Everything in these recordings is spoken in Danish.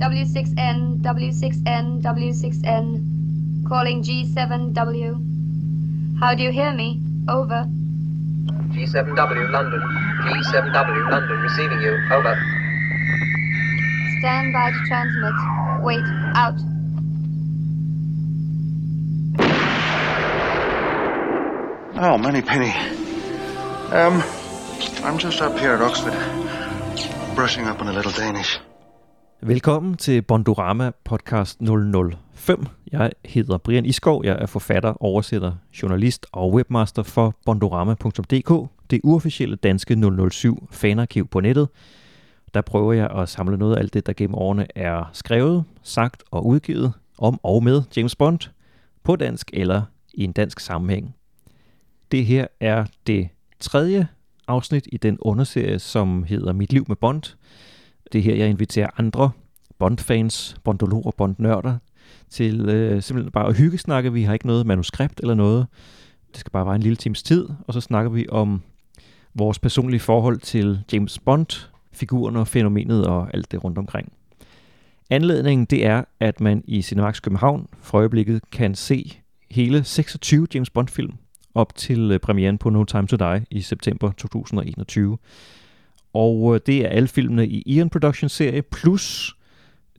W6N, W6N, W6N. Calling G7W. How do you hear me? Over. G7W London. G7W London receiving you. Over. Stand by to transmit. Wait, out. Oh, Money Penny. Um, I'm just up here at Oxford, brushing up on a little Danish. Velkommen til Bondorama podcast 005. Jeg hedder Brian Iskov, jeg er forfatter, oversætter, journalist og webmaster for bondorama.dk, det uofficielle danske 007 fanarkiv på nettet. Der prøver jeg at samle noget af alt det, der gennem årene er skrevet, sagt og udgivet om og med James Bond på dansk eller i en dansk sammenhæng. Det her er det tredje afsnit i den underserie, som hedder Mit liv med Bond. Det er her, jeg inviterer andre Bond-fans, bondologer, bondnørder til øh, simpelthen bare at hyggesnakke. Vi har ikke noget manuskript eller noget. Det skal bare være en lille times tid, og så snakker vi om vores personlige forhold til James Bond, figuren og fænomenet og alt det rundt omkring. Anledningen det er, at man i Cinemax København for øjeblikket kan se hele 26 James Bond-film op til øh, premieren på No Time to Die i september 2021. Og øh, det er alle filmene i Ian Productions serie, plus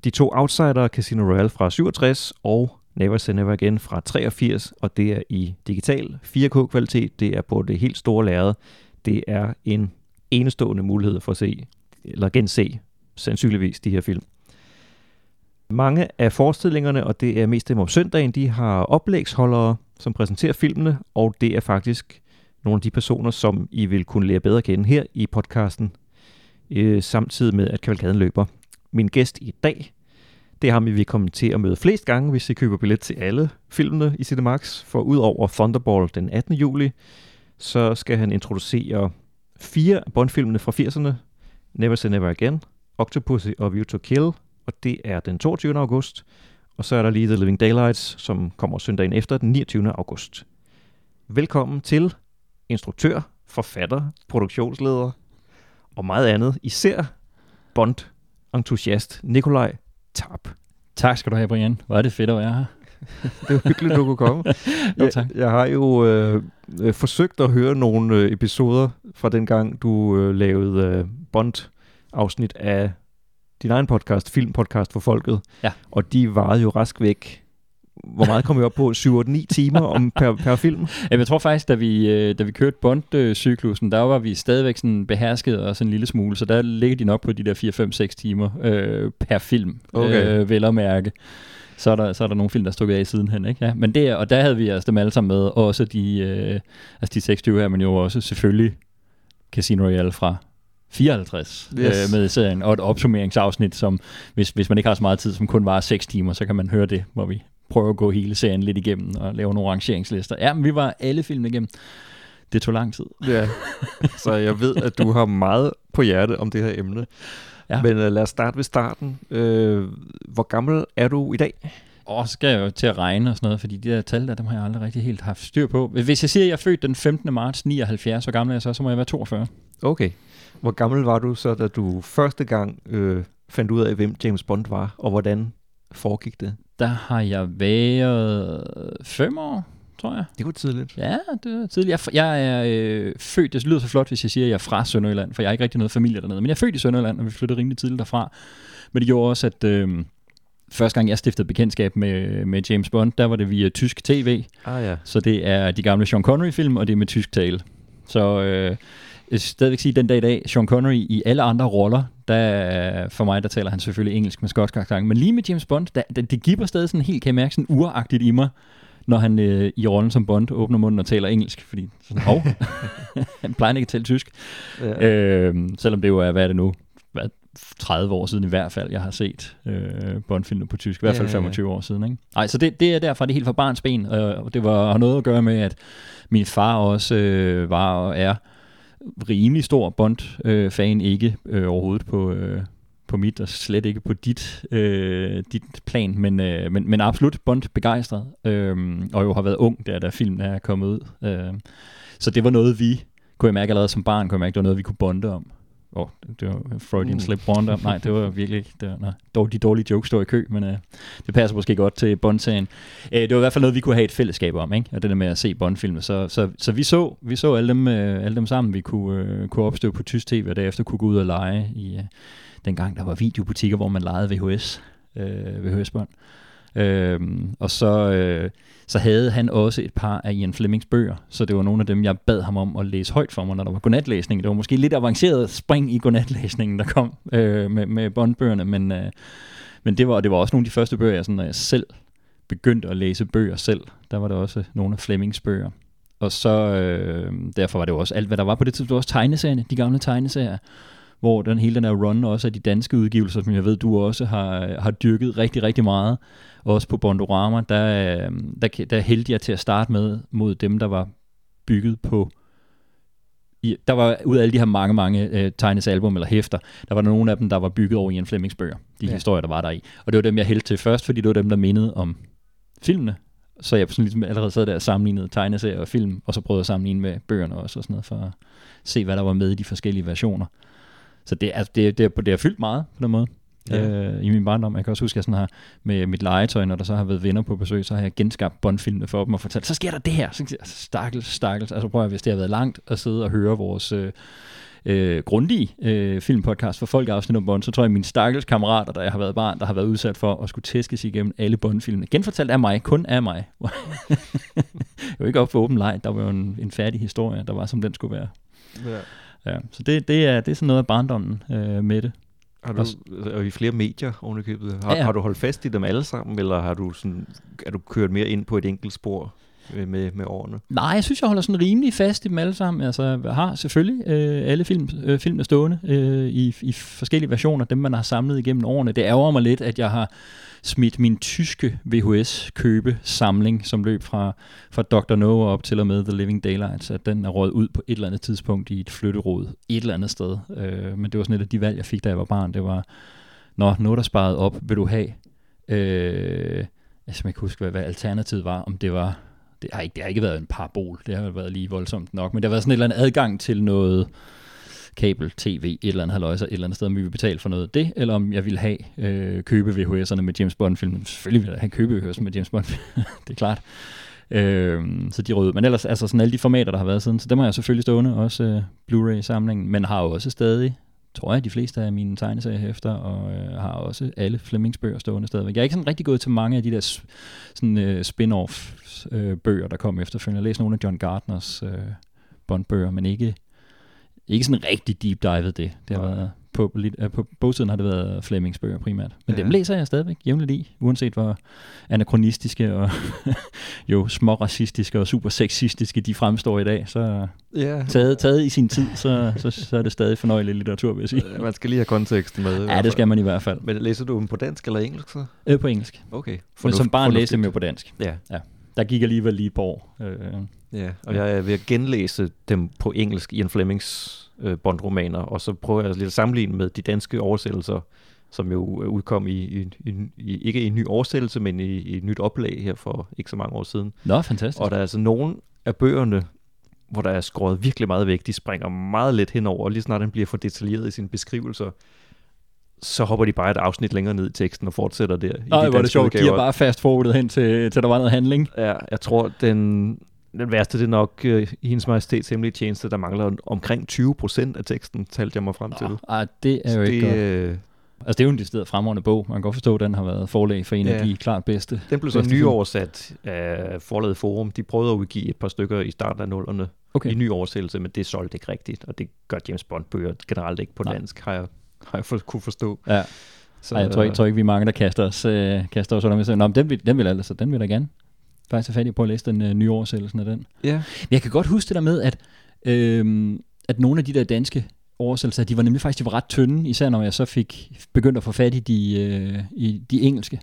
de to Outsider, Casino Royale fra 67 og Never Say Never Again fra 83, og det er i digital 4K-kvalitet. Det er på det helt store lærred. Det er en enestående mulighed for at se, eller gense, sandsynligvis, de her film. Mange af forestillingerne, og det er mest dem om søndagen, de har oplægsholdere, som præsenterer filmene, og det er faktisk nogle af de personer, som I vil kunne lære bedre at kende her i podcasten, øh, samtidig med, at kavalkaden løber. Min gæst i dag, det er ham, vi vil komme til at møde flest gange, hvis I køber billet til alle filmene i Cinemax. For ud over Thunderball den 18. juli, så skal han introducere fire af Bond-filmene fra 80'erne. Never Say Never Again, Octopussy og View to Kill, og det er den 22. august. Og så er der lige The Living Daylights, som kommer søndagen efter den 29. august. Velkommen til instruktør, forfatter, produktionsleder og meget andet. Især Bond-entusiast Nikolaj Tarp. Tak skal du have, Brian. Hvor er det fedt at være her. Det er hyggeligt, du kunne komme. Jo, tak. Jeg, jeg har jo øh, øh, forsøgt at høre nogle øh, episoder fra den gang, du øh, lavede øh, Bond-afsnit af din egen podcast, filmpodcast for folket. Ja. Og de varede jo rask væk. Hvor meget kom vi op på? 7-8-9 timer om per, per film? Jamen, Jeg tror faktisk, da vi, øh, da vi kørte Bond-cyklusen, der var vi stadigvæk sådan behersket og sådan en lille smule, så der ligger de nok på de der 4-5-6 timer øh, per film, Okay. øh, vel at mærke. Så er, der, så er der nogle film, der er stukket af sidenhen, ikke? Ja, men det, og der havde vi altså dem alle sammen med, og også de, øh, altså de 26 her, men jo også selvfølgelig Casino Royale fra 54 Yes. yes. øh, med serien, og et opsummeringsafsnit, som hvis, hvis man ikke har så meget tid, som kun var 6 timer, så kan man høre det, hvor vi prøver at gå hele serien lidt igennem og lave nogle rangeringslister. Ja, men vi var alle filmene igennem. Det tog lang tid. Ja, så jeg ved, at du har meget på hjerte om det her emne. Ja. Men uh, lad os starte ved starten. Uh, hvor gammel er du i dag? Og så skal jeg jo til at regne og sådan noget, fordi de der tal der, dem har jeg aldrig rigtig helt haft styr på. Hvis jeg siger, at jeg er født den 15. marts 79, så gammel er jeg så, så må jeg være 42. Okay. Hvor gammel var du så, da du første gang øh, fandt ud af, hvem James Bond var, og hvordan foregik det? Der har jeg været 5 år, tror jeg. Det var tidligt. Ja, det er tidligt. Jeg, jeg er øh, født, det lyder så flot, hvis jeg siger, at jeg er fra Sønderjylland, for jeg har ikke rigtig noget familie dernede. Men jeg er født i Sønderjylland, og vi flyttede rimelig tidligt derfra. Men det gjorde også, at øh, første gang jeg stiftede bekendtskab med, med James Bond, der var det via tysk tv. Ah ja. Så det er de gamle Sean Connery-film, og det er med tysk tale. Så øh, stadigvæk sige, den dag i dag, Sean Connery i alle andre roller, der, for mig, der taler han selvfølgelig engelsk med skotsk accent. Men lige med James Bond, der, det, det giver stadig sådan helt, kan jeg mærke, sådan uragtigt i mig, når han øh, i rollen som Bond åbner munden og taler engelsk, fordi sådan, hov, han plejer ikke at tale tysk. ja. Øh, selvom det jo er, hvad er det nu, hvad, 30 år siden i hvert fald, jeg har set øh, Bond-filmer på tysk. I hvert fald Ja, ja, ja. 25 år siden. Ikke? Ej, så det, det er derfor, det er helt fra barns ben. Øh, og det var, har noget at gøre med, at min far også øh, var og er rimelig stor Bond-fan. ikke øh, overhovedet på, øh, på mit, og slet ikke på dit, øh, dit plan, men, øh, men, men absolut Bond-begejstret. Øh, og jo har været ung, der da filmen er kommet ud. Øh, så det var noget, vi kunne jeg mærke allerede som barn, kunne jeg mærke, det var noget, vi kunne bonde om. Åh, oh, det var Freudian Mm. slip Bond. der. Nej, det var virkelig. Det var, nej, dog, de dårlige jokes står i kø, men øh, det passer måske godt til Bond-serien. Øh, det var i hvert fald noget, vi kunne have et fællesskab om, ikke? Og det der med at se Bond-filmer. Så, så, så vi så, vi så alle, dem, øh, alle dem sammen, vi kunne, øh, kunne opstøve på tysk tv, og derefter kunne gå ud og lege i øh, dengang, der var videobutikker, hvor man lejede VHS, øh, VHS-bånd. Øhm, og så, øh, så havde han også et par af Ian Flemings bøger, så det var nogle af dem, jeg bad ham om at læse højt for mig, når der var godnatlæsning. Det var måske lidt avanceret spring i godnatlæsningen, der kom øh, med, med bondbøgerne, men, øh, men det, var, det var også nogle af de første bøger, jeg, sådan, når jeg selv begyndte at læse bøger selv, der var der også nogle af Flemings bøger. Og så øh, derfor var det jo også alt, hvad der var på det tidspunkt, det var også tegneserierne, de gamle tegneserier, hvor den hele den her run også af de danske udgivelser, som jeg ved, du også har, har dyrket rigtig, rigtig meget, også på Bondorama, der, øh, der, der hældte jeg til at starte med mod dem, der var bygget på i, der var ud af alle de her mange, mange øh, tegnesalbum eller hæfter, der var der nogle af dem, der var bygget over i en Flemings bøger, de. Ja. historier, der var der i. Og det var dem, jeg hældte til først, fordi det var dem, der mindede om filmene. Så jeg sådan ligesom allerede sad der og sammenlignede tegneserier og film, og så prøvede jeg at sammenligne med bøgerne også, og sådan noget, for at se, hvad der var med i de forskellige versioner. Så det er, det, det, det er fyldt meget på den måde. Ja. Øh, I min barndom. Jeg kan også huske, at jeg sådan har med mit legetøj, når der så har været venner på besøg, så har jeg genskabt Bond-filmene for dem og fortalt, så sker der det her. Så, jeg, stakkels, stakkels. Altså prøv at hvis det har været langt at sidde og høre vores øh, øh, grundige øh, filmpodcast for folk afsnit om Bond, så tror jeg, at mine stakkels kammerater, der jeg har været barn, der har været udsat for at skulle tæskes igennem alle Bond-filmene. Genfortalt af mig, kun af mig. jeg var ikke op for åben leg, der var jo en, en færdig historie, der var, som den skulle være. Ja. Ja, så det, det, er, det er sådan noget af barndommen øh, med det. Har du, og i flere medier ovenikøbet, har, Ja, ja. har du holdt fast i dem alle sammen, eller har du sådan, er du kørt mere ind på et enkelt spor øh, med, med årene? Nej, jeg synes, jeg holder sådan rimelig fast i dem alle sammen. Altså, jeg har selvfølgelig øh, alle film, øh, filmene stående øh, i, i forskellige versioner, dem man har samlet igennem årene. Det ærger mig lidt, at jeg har smidt min tyske VHS-købe-samling, som løb fra, fra Dr. No op til og med The Living Daylights, at den er røget ud på et eller andet tidspunkt i et flytterod et eller andet sted. Øh, men det var sådan et af de valg, jeg fik, da jeg var barn. Det var, nå, noget der sparet op, vil du have... Øh, jeg kan huske, hvad, hvad alternativet var, om det var det har, ikke, det har ikke været en parabol, det har været lige voldsomt nok, men der har været sådan et eller andet adgang til noget kabel, tv, et eller andet halvøjse, et eller andet sted, om vi vil betale for noget af det, eller om jeg vil have øh, købe VHS'erne med James Bond-filmen. Selvfølgelig vil jeg have købe VHS'erne med James Bond, det er klart. Øh, så de røde. Men ellers, altså sådan alle de formater, der har været siden, så dem har jeg selvfølgelig stående, også øh, Blu-ray-samlingen, men har jo også stadig, tror jeg, de fleste af mine tegneseriehæfter, og øh, har også alle Flemings bøger stående stadigvæk. Jeg er ikke sådan rigtig gået til mange af de der sådan, øh, spin-off øh, bøger, der kom efterfølgende. Jeg læste nogle af John Gardners øh, Bond-bøger, men ikke, ikke sådan rigtig deep divet det. Det har været på, øh, på bogsiden har det været Flemings bøger primært. Men Ja. dem læser jeg stadigvæk jævnligt i, uanset hvor anakronistiske og jo små racistiske og super sexistiske de fremstår i dag. Så Ja, taget, taget i sin tid, så, så, så er det stadig fornøjelig litteratur, vil jeg sige. man skal lige have konteksten med. Ja, det skal man i hvert fald. Men læser du dem på dansk eller engelsk så? Øh, på engelsk. Okay. Men som barn læste jeg dem jo fornuftigt. på dansk. Ja, Der gik alligevel lige par år. Øh, ja, og jeg er ved at genlæse dem på engelsk, Ian Flemings øh, Bond-romaner, og så prøver jeg lidt at sammenligne med de danske oversættelser, som jo øh, udkom i, i, i, ikke i en ny oversættelse, men i, i et nyt oplag her for ikke så mange år siden. Nå, fantastisk. Og der er altså nogle af bøgerne, hvor der er skåret virkelig meget væk. De springer meget let henover, og lige snart den bliver for detaljeret i sine beskrivelser, så hopper de bare et afsnit længere ned i teksten og fortsætter der. Nej, de hvor det sjovt. De er bare fast forwardet hen til, til der var noget handling. Ja, jeg tror, den, den værste det er nok uh, i hendes majestæts hemmelige tjeneste, der mangler omkring 20 procent af teksten, talte jeg mig frem til. Ej, det er jo ikke godt. øh, Altså, det er jo en decideret fremragende bog. Man kan godt forstå, at den har været forlag for en Ja. af de klart bedste. den blev så nyoversat af forlaget Forum. De prøvede at udgive et par stykker i starten af nullerne Okay. i ny oversættelse, men det solgte ikke rigtigt, og det gør James Bond-bøger generelt ikke på Nej. dansk, har jeg, har jeg for, kunne forstå. Ja. Så, Ej, jeg tror, jeg tror ikke, vi er mange, der kaster os, øh, kaster os under med. Nå, men den vil, den vil altså, den vil jeg gerne. Faktisk er fat i på at læse den øh, nye oversættelsen af den. Ja, Men jeg kan godt huske det der med, at, øh, at nogle af de der danske oversættelser, de var nemlig faktisk de var ret tynde, især når jeg så fik begyndt at få fat i de, øh, i de engelske.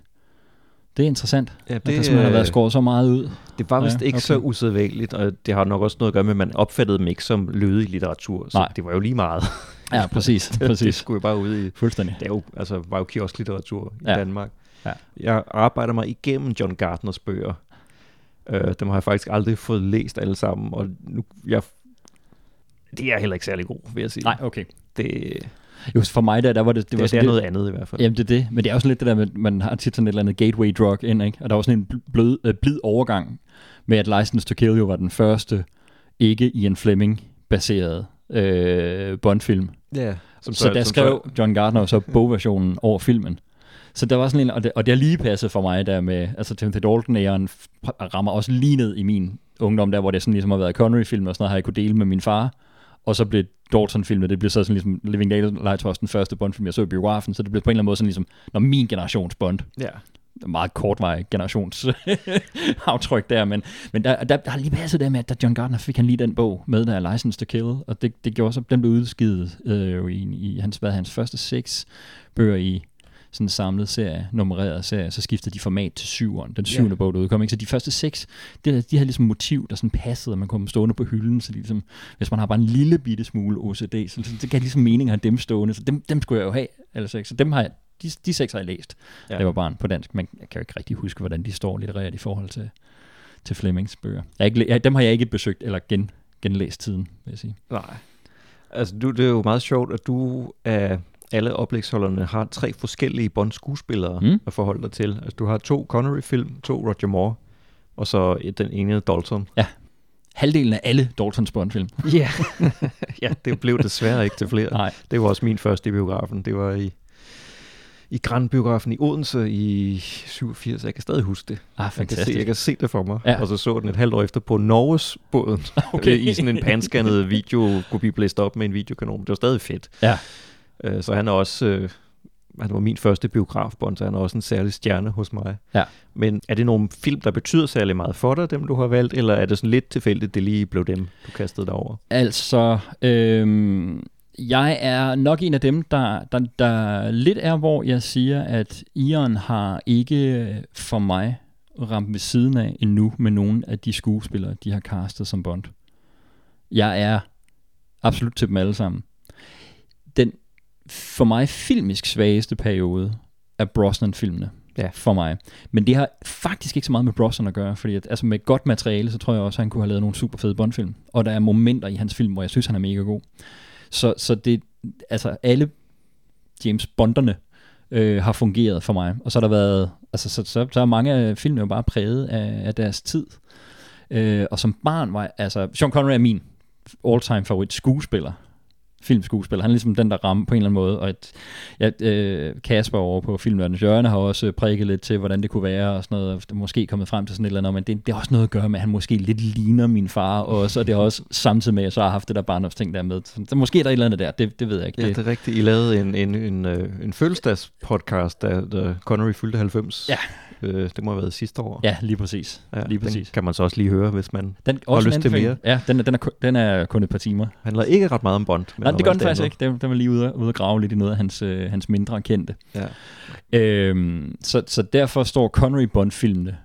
Det er interessant, ja det, at der simpelthen har været skåret så meget ud. Det var vist Ja, ikke okay. så usædvanligt, og det har nok også noget at gøre med, at man opfattede dem ikke som lødig litteratur, så Nej. det var jo lige meget. Ja, præcis. det, det præcis. skulle jo bare ud i Fuldstændig. det er jo, altså, var jo kiosklitteratur i Ja. Danmark. Ja. Jeg arbejder mig igennem John Gardners bøger. Uh, dem har jeg faktisk aldrig fået læst alle sammen, og nu, jeg, det er heller ikke særlig god, vil jeg sige. Nej, okay. det, Jo, for mig der, der var det... det, var det, det er sådan noget andet i hvert fald. Jamen det er det, men det er også lidt det der med, man har tit sådan et eller andet gateway drug ind, ikke? Og der var sådan en bl- blød, øh, blid overgang med, at License to Kill jo var den første ikke Ian Fleming baseret øh, Bond-film. Ja. Så, så der skrev John Gardner så bogversionen over filmen. Så der var sådan en, og det, og det har lige passet for mig der med, altså Timothy Dalton æren rammer også lige ned i min ungdom, der hvor det sådan ligesom har været Connery-film og sådan noget, har jeg kunne dele med min far. Og så blev Dalton-filmen, det blev så sådan ligesom Living Daylights var den første Bond-film, jeg så i biografen, så det blev på en eller anden måde sådan ligesom, når min generations Bond, Ja. meget kortvarig generations aftryk der, men, men der, der, der har lige passet det med, at da John Gardner fik han lige den bog med, der er License to Kill, og det, det gjorde så, den blev udskivet øh, i, i hans, hvad, hans første seks bøger i sådan samlet serie, nummereret serie, så skiftede de format til syveren, den syvende Ja. bog, der udkom. Ikke? Så de første seks, det, de havde ligesom motiv, der sådan passede, og man kunne stående på hylden, så de ligesom, hvis man har bare en lille bitte smule OCD, så, det gav ligesom mening at have dem stående, så dem, dem skulle jeg jo have, alle seks. Så dem har jeg, de, de seks har jeg læst, ja. Ja. det var barn på dansk, men jeg kan jo ikke rigtig huske, hvordan de står litterært i forhold til, til Flemings bøger. Jeg ikke, jeg, dem har jeg ikke besøgt, eller gen, genlæst tiden, vil jeg sige. Nej. Altså, du, det er jo meget sjovt, at du af alle oplægsholderne har tre forskellige Bond-skuespillere Mm. at forholde dig til. Altså, du har to Connery-film, to Roger Moore, og så den ene Dalton. Halvdelen af alle Daltons Bond-film. Ja. ja, det blev desværre ikke til flere. Nej. Det var også min første i biografen. Det var i, i Grand Biografen i Odense i 87. Jeg kan stadig huske det. Ah, Jeg kan, se, fantastisk. jeg kan se det for mig. Ja. Ja. Og så så den et halvt år efter på Norges båden. Okay. I sådan en panscannet video, kunne blive blæst op med en videokanon. Det var stadig fedt. Ja. Øh, Så han er også... øh, Han var min første biografbånd, så han er også en særlig stjerne hos mig. Ja. Men er det nogle film, der betyder særlig meget for dig, dem du har valgt, eller er det sådan lidt tilfældigt, det lige blev dem, du kastede dig over? Altså, øhm, jeg er nok en af dem, der, der, der lidt er, hvor jeg siger, at Ion har ikke for mig ramt ved siden af endnu med nogen af de skuespillere, de har castet som Bond. Jeg er absolut til dem alle sammen. Den for mig filmisk svageste periode er Brosnan-filmene. Ja. For mig. Men det har faktisk ikke så meget med Brosnan at gøre, fordi at, altså med godt materiale, så tror jeg også, at han kunne have lavet nogle super fede Bond-film. Og der er momenter i hans film, hvor jeg synes, han er mega god. Så, så det, altså alle James Bonderne øh, har fungeret for mig. Og så har der været, altså så, så, så er mange af filmene jo bare præget af, af deres tid. Øh, og som barn var, altså Sean Connery er min all-time favorit skuespiller filmskuespiller. Han er ligesom den, der rammer på en eller anden måde. Og et, ja, øh, Kasper over på Filmverdens Hjørne har også prikket lidt til, hvordan det kunne være, og sådan noget, og måske kommet frem til sådan et eller andet, men det, det har også noget at gøre med, at han måske lidt ligner min far også, og det har også samtidig med, at jeg så har haft det der barndomsting der med. Så der, måske er der et eller andet der, det, det ved jeg ikke. Ja, det, er rigtigt. I lavede en, en, en, øh, en fødselsdagspodcast, da, da Connery fyldte 90. Ja. Øh, det må have været sidste år. ja, lige præcis. Ja, lige den præcis. kan man så også lige høre, hvis man... Den, har også lyst til anbefaling. Ja, den er, den, er, den er kun et par timer. handler ikke ret meget om Bond. men Nej, det gør den faktisk ikke. Den, den var lige ude, ude at grave lidt i noget af hans, øh, hans mindre kendte. Ja. Øhm, så, så derfor står Connery Bond-filmene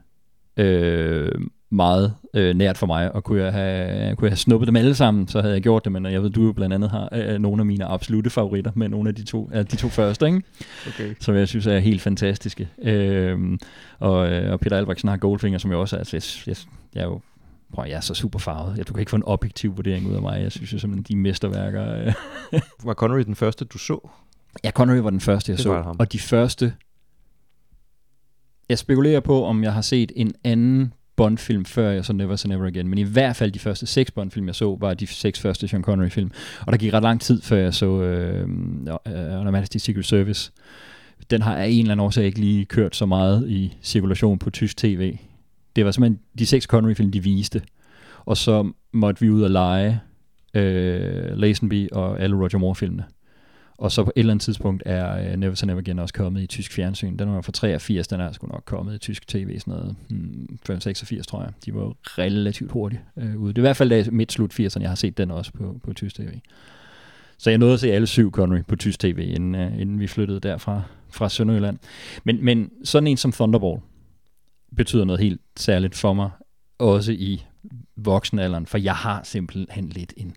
øh, meget øh, nært for mig, og kunne jeg, have, kunne jeg have snuppet dem alle sammen, så havde jeg gjort det, men jeg ved, du jo blandt andet har øh, nogle af mine absolute favoritter med nogle af de to, af de to første, ikke? Okay. som jeg synes er helt fantastiske. Øhm, og, øh, og Peter Albrechtsen har Goldfinger, som jeg også er, altså, jeg, jeg, jeg er jo Prøv, jeg er så super farvet. Jeg, du kan ikke få en objektiv vurdering ud af mig. Jeg synes jo simpelthen, de er mesterværker. øh. Var Connery den første, du så? Ja, Connery var den første, jeg Det så. ham. Og de første... Jeg spekulerer på, om jeg har set en anden Bond-film, før jeg så Never Say Never Again. Men i hvert fald de første seks Bond-film, jeg så, var de seks første Sean Connery-film. Og der gik ret lang tid, før jeg så øhm, øh, uh, Under Secret Service. Den har af en eller anden årsag ikke lige kørt så meget i cirkulation på tysk tv. Det var simpelthen de seks Connery-film, de viste. Og så måtte vi ud og lege øh, Lazenby og alle Roger Moore-filmene. Og så på et eller andet tidspunkt er uh, Never Say Never Again også kommet i tysk fjernsyn. Den var fra 83, den er sgu nok kommet i tysk tv, sådan noget hmm, 86 tror jeg. De var jo relativt hurtigt øh, ude. Det er i hvert fald da midt slut 80'erne, jeg har set den også på, på tysk tv. Så jeg nåede at se alle syv Connery på tysk tv, inden, uh, inden vi flyttede derfra fra Sønderjylland. Men, men sådan en som Thunderball betyder noget helt særligt for mig, også i voksenalderen, for jeg har simpelthen lidt en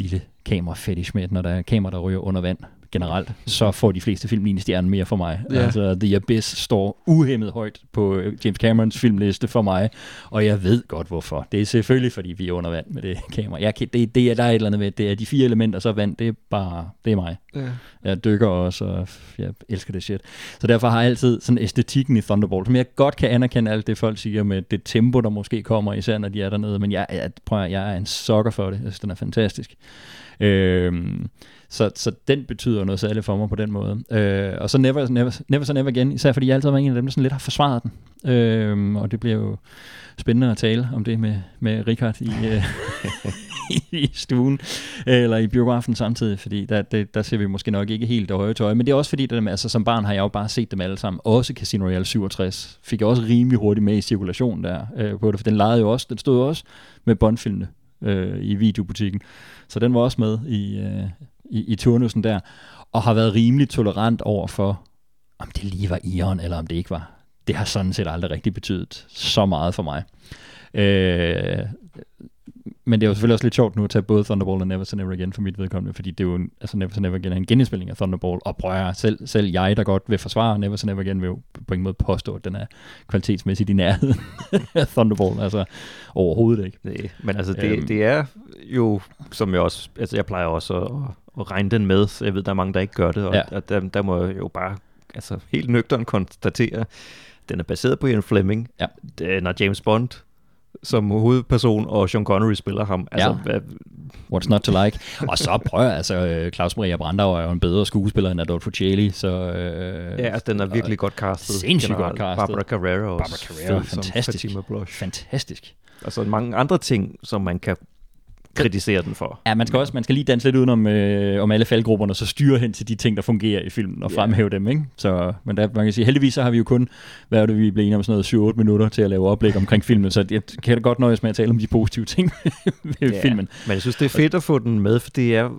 lille kamera fetish med, når der er kamera, der ryger under vand generelt, så får de fleste film en stjerne mere for mig. Ja. Altså, The Abyss står uhemmet højt på øh, James Camerons filmliste for mig, og jeg ved godt hvorfor. Det er selvfølgelig, fordi vi er under vand med det kamera. Jeg kan, det, det er, der er et eller andet med, det er de fire elementer, så vand, det er bare, det er mig. Ja. Jeg dykker også, og jeg elsker det shit. Så derfor har jeg altid sådan æstetikken i Thunderbolt, som jeg godt kan anerkende alt det, folk siger med det tempo, der måske kommer, især når de er dernede. Men jeg, jeg, prøver, jeg er en sokker for det. Jeg synes, den er fantastisk. Øhm, så, så den betyder noget særligt for mig på den måde. Øh, og så Never, Never, Never Så Never Again, især fordi jeg altid har været en af dem, der sådan lidt har forsvaret den. Øh, og det bliver jo spændende at tale om det med, med Richard i, øh, i stuen, eller i biografen samtidig, fordi der, det, der ser vi måske nok ikke helt det høje tøj. Men det er også fordi, det, altså, som barn har jeg jo bare set dem alle sammen. Også Casino Royale 67 fik jeg også rimelig hurtigt med i cirkulation der øh, på det, for den lejede jo også, den stod jo også med bondfilmene øh, i videobutikken. Så den var også med i, øh, i, i turnusen der, og har været rimelig tolerant over for, om det lige var Ion, eller om det ikke var. Det har sådan set aldrig rigtig betydet så meget for mig. Øh, men det er jo selvfølgelig også lidt sjovt nu at tage både Thunderball og Never Say Never Again for mit vedkommende, fordi det er jo, en- altså Never Say Never Again er en genindspilning af Thunderball, og prøver selv, selv jeg, der godt vil forsvare Never Say Never Again, vil jo på ingen måde påstå, at den er kvalitetsmæssigt i nærheden af Thunderball, altså overhovedet ikke. Nej, men altså det, Øhm. det er jo, som jeg også, altså jeg plejer også at, at regne den med, så jeg ved, der er mange, der ikke gør det, og, Ja. og der, der må jeg jo bare altså helt nøgteren konstatere, den er baseret på Ian Fleming. Ja. Den er James Bond som hovedperson, og Sean Connery spiller ham. Altså, Ja. What's not to like? og så prøver jeg, altså øh, Claus Maria Brandauer er jo en bedre skuespiller end Adolfo Celli, så... Øh, ja, altså, den er virkelig godt castet. sindssygt godt castet. Barbara Carrera også. Barbara Carrera, fed fantastisk. Fatima Blush. Fantastisk. Og så mange andre ting, som man kan kritisere den for. Ja, man skal også man skal lige danse lidt udenom øh, om alle faldgrupperne, så styre hen til de ting, der fungerer i filmen, og Ja. fremhæve dem, ikke? Så, men der, man kan sige, heldigvis så har vi jo kun, hvad er det, vi blev enige om, sådan noget 7-8 minutter til at lave oplæg omkring filmen, så jeg kan da godt nøjes med at tale om de positive ting ved filmen. Men jeg synes, det er fedt at få den med, for det er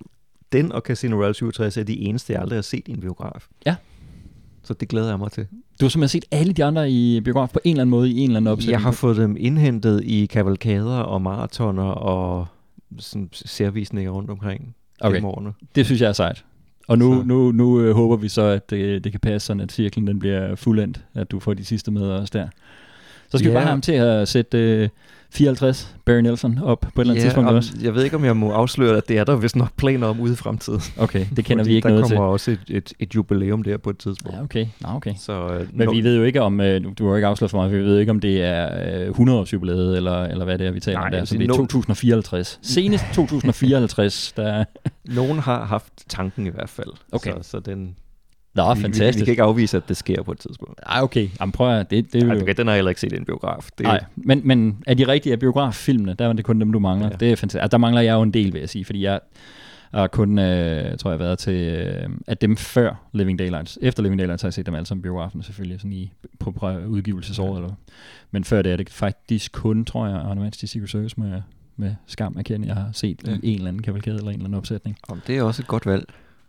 den og Casino Royale 67 er de eneste, jeg aldrig har set i en biograf. Ja. Så det glæder jeg mig til. Du har simpelthen set alle de andre i biograf på en eller anden måde, i en eller anden opsætning. Jeg har fået dem indhentet i kavalkader og maratoner og sådan servisninger rundt omkring Okay. gennem årene. Det synes jeg er sejt. Og nu, Så. nu, nu øh, håber vi så, at det, det kan passe sådan, at cirklen den bliver fuldendt, at du får de sidste med os der. Så skal vi Ja. bare have ham til at sætte øh, 54 Barry Nelson op på et eller andet tidspunkt om, også. jeg ved ikke, om jeg må afsløre, at det er der vist nok planer om ude i fremtiden. Okay, det kender Fordi vi ikke der noget til. kommer også et, et, et jubilæum der på et tidspunkt. Ja, okay. Nå, okay. Så, øh, Men vi ved jo ikke om, øh, du- har jo ikke afsløret for mig, vi ved ikke om det er øh, 100 års jubilæet, eller, eller hvad det er, vi taler Nej, om der. Så det er no- 2054. Senest 2054, der Nogen har haft tanken i hvert fald. Okay. Så, så den, Nå, vi, vi, fantastisk. vi kan ikke afvise, at det sker på et tidspunkt. Ej, okay. Jamen, prøv at, det, det er Ej, jo... den har jeg heller ikke set i en biograf. Det, Nej, men, men er de rigtige af biograffilmene, der er det kun dem, du mangler. Ja. Det er fantastisk. Altså, der mangler jeg jo en del, vil jeg sige, fordi jeg har kun, øh, tror jeg, været til, øh, at dem før Living Daylights. Efter Living Daylights har jeg set dem alle sammen biografen, selvfølgelig, sådan i, på, på udgivelsesår. Eller, men før det er det faktisk kun, tror jeg, Arne Mands, de Secret Service med, med skam erkende, jeg har set. Ja. i en eller anden kavalkade eller en eller anden opsætning. Om det er også et godt valg.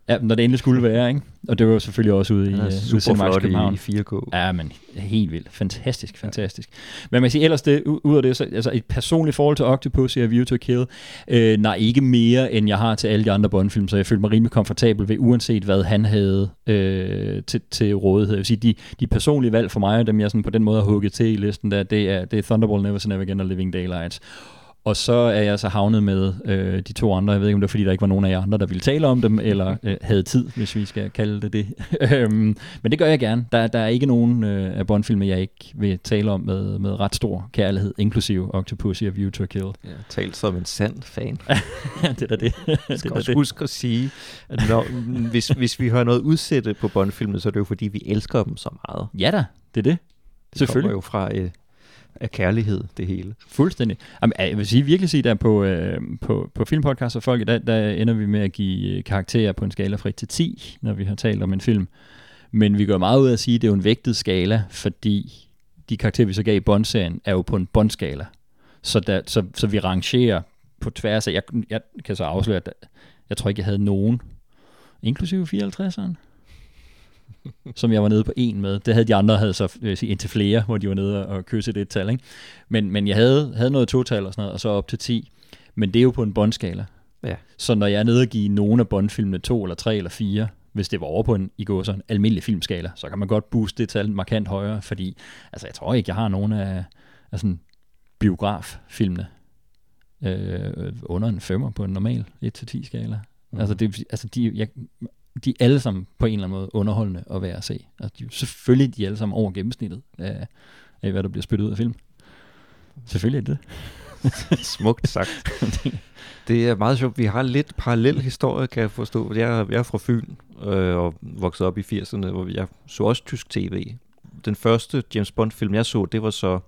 Ja, når det endelig skulle være, ikke? Og det var jo selvfølgelig også ude i, i super flot København. i, i 4K. Ja, men helt vildt. Fantastisk, fantastisk. Men man kan sige, ellers det, ud af det, så, altså et personligt forhold til Octopus og View to Kill, øh, nej, ikke mere, end jeg har til alle de andre Bond-film, så jeg følte mig rimelig komfortabel ved, uanset hvad han havde øh, til, til rådighed. Jeg vil sige, de, de personlige valg for mig, dem jeg sådan på den måde har hugget til i listen, der, det, er, det er Thunderbolt, Never Say Never Again og Living Daylights. Og så er jeg så havnet med øh, de to andre. Jeg ved ikke, om det var, fordi der ikke var nogen af jer andre, der ville tale om dem, eller øh, havde tid, hvis vi skal kalde det det. Øhm, Men det gør jeg gerne. Der, der er ikke nogen øh, af Bond-filmer, jeg ikke vil tale om med, med ret stor kærlighed, inklusive Octopussy og View to Kill. Ja, talt som en sand fan. det er da det. Jeg det, skal også det. huske at sige, at når, hvis, hvis vi har noget udsætte på Bond-filmene, så er det jo fordi, vi elsker dem så meget. Ja da, det er det. Det Selvfølgelig. kommer jo fra øh, af kærlighed, det hele. Fuldstændig. Jamen, jeg vil sige, virkelig sige, der på, øh, på, på filmpodcast og folk, i dag, der ender vi med at give øh, karakterer på en skala fra 1 til 10, når vi har talt om en film. Men vi går meget ud af at sige, at det er jo en vægtet skala, fordi de karakterer, vi så gav i Bond-serien, er jo på en Bond-skala. Så, der, så, så vi rangerer på tværs af, jeg, jeg kan så afsløre, at jeg tror ikke, jeg havde nogen, inklusive 54'eren, som jeg var nede på en med. Det havde de andre, havde så sige, indtil flere, hvor de var nede og kysse det et tal. Ikke? Men, men jeg havde, havde noget total og sådan noget, og så op til 10. Men det er jo på en Bond-skala. Ja. Så når jeg er nede og give nogle af Bond-filmene to eller tre eller fire, hvis det var over på en, i går sådan almindelig filmskala, så kan man godt booste det tal markant højere, fordi altså, jeg tror ikke, jeg har nogen af, af sådan biograffilmene øh, under en femmer på en normal 1-10 skala. Mm. Altså, det, altså de, jeg, de er alle sammen på en eller anden måde underholdende at være at se. Altså, de, selvfølgelig de er alle sammen over gennemsnittet af, af, hvad der bliver spyttet ud af film. Selvfølgelig er det Smukt sagt. det er meget sjovt. Vi har lidt parallel historie, kan jeg forstå. Jeg, er- jeg er fra Fyn øh, og vokset op i 80'erne, hvor jeg så også tysk tv. Den første James Bond-film, jeg så, det var så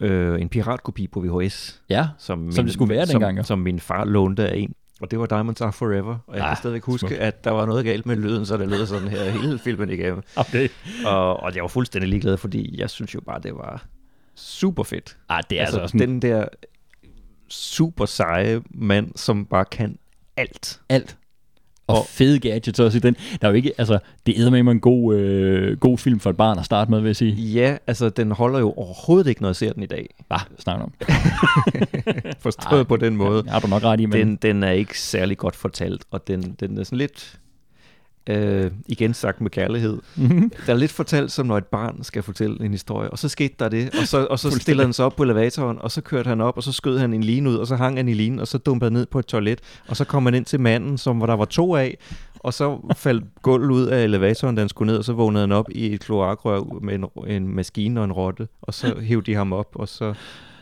øh, en piratkopi på VHS. Ja, Som, Som det skulle være dengang. Som, som min far lånte af en. Og det var Diamonds Are Forever. Og jeg Ah, kan stadigvæk huske, smukt. at der var noget galt med lyden, så det lød sådan her hele filmen igennem. okay. Og, og jeg var fuldstændig ligeglad, fordi jeg synes jo bare, det var super fedt. Ah, det er altså, altså den der super seje mand, som bare kan alt. alt. Og, Og- fede gadgets også i den. Der er jo ikke, altså, det er med en god, øh, god film for et barn at starte med, vil jeg sige. Ja, altså den holder jo overhovedet ikke, når jeg ser den i dag. Hvad snakker om? Forstået Ej, på den måde. Har du nok ret i, men Den, den er ikke særlig godt fortalt, og den, den er sådan lidt, øh, igen sagt med kærlighed, Mhm. der er lidt fortalt, som når et barn skal fortælle en historie, og så skete der det, og så, og så stillede han sig op på elevatoren, og så kørte han op, og så skød han en line ud, og så hang han i linen, og så dumpede han ned på et toilet, og så kom han ind til manden, som hvor der var to af, og så faldt gulvet ud af elevatoren, da han skulle ned, og så vågnede han op i et kloakrør med en, en maskine og en rotte, og så hævde de ham op, og så...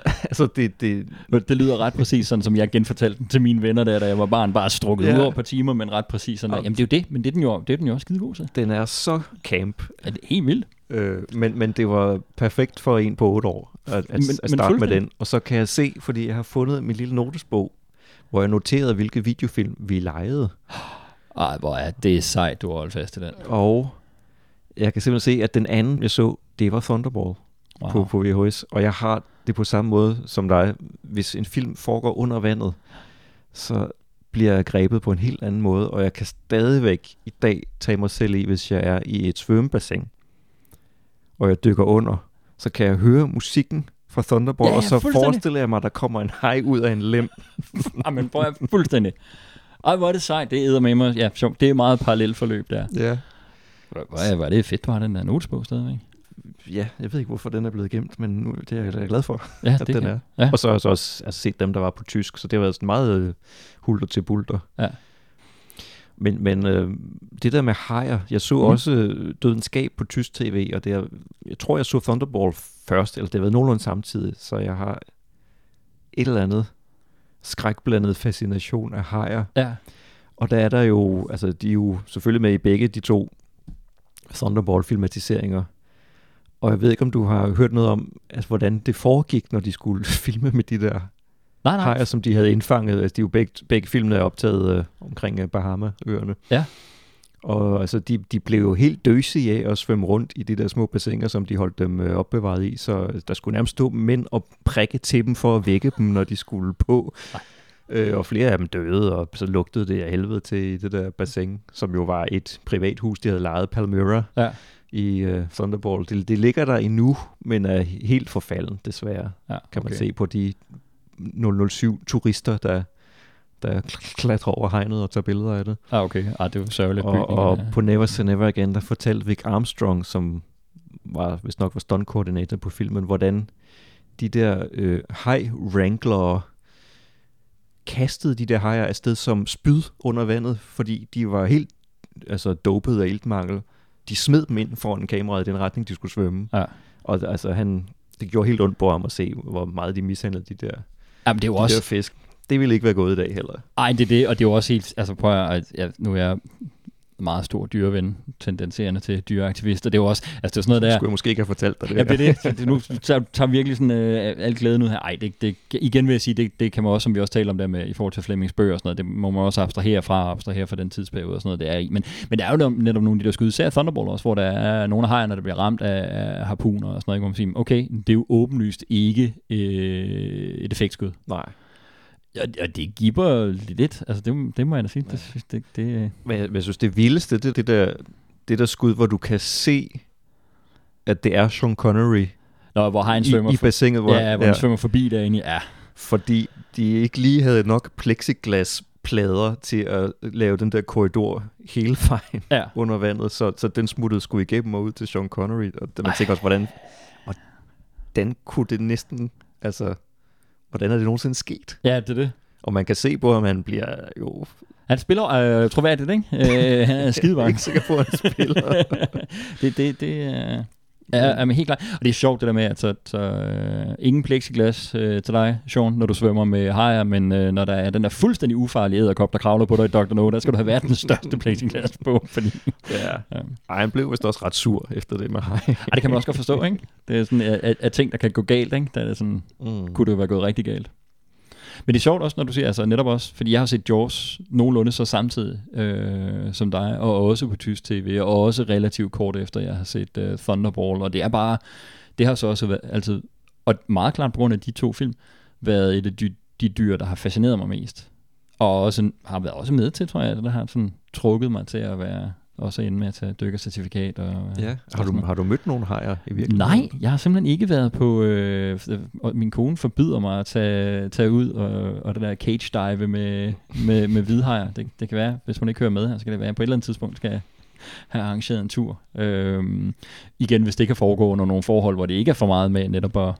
altså, det, det, Men det lyder ret præcis sådan, som jeg genfortalte den til mine venner, der, da jeg var barn, bare strukket Ja. ud over på timer, men ret præcis sådan. Og- Jamen det er jo det, men det er den jo, det er den jo også skide god til. den er så camp, Er det helt vildt? Øh, men, men det var perfekt for en på 8 år at, at, Men- men, at men starte med fuldstændig. den. Og så kan jeg se, fordi jeg har fundet min lille notesbog, hvor jeg noterede, hvilke videofilm vi lejede. Ej, hvor er det sejt, du har holdt fast i den. Og jeg kan simpelthen se, at den anden, jeg så, det var Thunderball wow. på, på VHS. Og jeg har det på samme måde som dig. Hvis en film foregår under vandet, så bliver jeg grebet på en helt anden måde, og jeg kan stadigvæk i dag tage mig selv i, hvis jeg er i et svømmebassin, og jeg dykker under, så kan jeg høre musikken fra Thunderball, Ja, ja, og så forestiller jeg mig, at der kommer en hej ud af en lem. Jamen, prøv at fuldstændig. Ej, hvor er det sejt. Det æder med mig. Ja, sjovt. Det er meget parallelt forløb der. Ja. Hvor er, hvor er det fedt, har den der notesbog stadigvæk. Ja, jeg ved ikke, hvorfor den er blevet gemt, men nu det er jeg da glad for, Ja, at det den kan- er. Ja. Og så har jeg så også altså, set dem, der var på tysk, så det har været sådan meget øh, hulter til bulter. Ja. Men, men øh, det der med hajer, jeg så mm. også øh, Dødens Skab på tysk tv, og det er, jeg tror, jeg så Thunderball først, eller det har været nogenlunde samtidig, så jeg har et eller andet skrækblandet fascination af hajer. Ja. Og der er der jo, altså de er jo selvfølgelig med i begge de to Thunderball-filmatiseringer. Og jeg ved ikke, om du har hørt noget om, altså, hvordan det foregik, når de skulle filme med de der Nej, nej. hajer, som de havde indfanget. Altså, de jo begge, begge filmene er optaget øh, omkring øh, Bahama-øerne. Ja. Og altså, de, de blev jo helt døsige af at svømme rundt i de der små bassiner, som de holdt dem øh, opbevaret i. Så øh, der skulle nærmest stå mænd og prikke til dem for at vække dem, når de skulle på. Øh, og flere af dem døde, og så lugtede det af helvede til i det der bassin, som jo var et privathus, de havde lejet Palmyra Ja. I uh, Thunderball. Det, det ligger der endnu, men er helt forfalden, desværre, Ja, kan man okay. se på de 007-turister, der, der klatrer over hegnet og tager billeder af det. Ah, okay. Ah, det var sørgeligt. Og, og på Never Say Never Again, der fortalte Vic Armstrong, som var, hvis nok var stunt-koordinator på filmen, hvordan de der øh, high-wranglere kastede de der hajer afsted som spyd under vandet, fordi de var helt altså, dopet af iltmangel. De smed dem ind foran kameraet i den retning, de skulle svømme. Ja. Og altså, han, det gjorde helt ondt på ham at se, hvor meget de mishandlede de der, Jamen, det er jo de også... der fisk. Det ville ikke være gået i dag heller. Ej, det er det, og det er jo også helt... Altså, prøv at... Ja, nu er jeg meget stor dyreven, tendenserende til dyreaktivister. Det er jo også... Altså, det er sådan noget der... skulle jeg måske ikke have fortalt dig det. Ja, det er det. Det nu tager, tager virkelig sådan øh, al glæden ud her. Ej, det, det, igen vil jeg sige, det, det kan man også, som vi også taler om der med, i forhold til Flemmings bøger og sådan noget, det må man også abstrahere fra, abstrahere fra den tidsperiode og sådan noget, det er i. Men, men der er jo netop nogle af de der skud, især Thunderball også, hvor der er nogle af hejerne, der bliver ramt af, af harpuner og sådan noget, hvor man siger, okay, det er jo åbenlyst ikke øh, et effektskud. Nej. Ja, ja, det giver lidt, altså det, det må jeg da sige, det, det, det, det Men jeg, jeg synes, det vildeste, det er det der, det der skud, hvor du kan se, at det er Sean Connery Nå, hvor hajen svømmer, i, i bassinet, hvor, ja, hvor ja. svømmer forbi derinde, i- ja, fordi de ikke lige havde nok plexiglas plader til at lave den der korridor hele vejen Ja. under vandet, så, så den smuttede skulle igennem og ud til Sean Connery, og man tænker også, hvordan, hvordan kunne det næsten, altså, hvordan er det nogensinde sket? Ja, det er det. Og man kan se på, at man bliver jo Han spiller øh, troværdigt, ikke? Øh, han er skidevang. ikke sikker på, at han spiller. det, det, det er... Ja, er helt klart. Og det er sjovt det der med, at så, så, øh, ingen plexiglas øh, til dig, Sean, når du svømmer med hajer, men øh, når der er den der fuldstændig ufarlige æderkop, der kravler på dig i Dr. No, der skal du have verdens største plexiglas på, fordi... ja. Ja. Ej, han blev vist også ret sur efter det med hej. Ej, det kan man også godt forstå, ikke? Det er sådan, at, at ting, der kan gå galt, ikke? Der er sådan, Mm. kunne det jo være gået rigtig galt. Men det er sjovt også, når du siger, altså netop også, fordi jeg har set Jaws nogenlunde så samtidig øh, som dig, og også på tysk tv, og også relativt kort efter, jeg har set øh, Thunderball, og det er bare, det har så også været, altid, og meget klart på grund af de to film, været et af de, de dyr, der har fascineret mig mest. Og også har været også med til, tror jeg, det der har sådan trukket mig til at være, også inde med at tage dykkercertifikat. Og, Ja. og Har du, har du mødt nogen hajer i virkeligheden? Nej, jeg har simpelthen ikke været på... Øh, og min kone forbyder mig at tage, tage ud og, og det der cage dive med, med, med hvidhajer. Det, det kan være, hvis hun ikke hører med her, så kan det være, at på et eller andet tidspunkt skal jeg have arrangeret en tur. Øhm, igen, hvis det kan foregå under nogle forhold, hvor det ikke er for meget med netop at,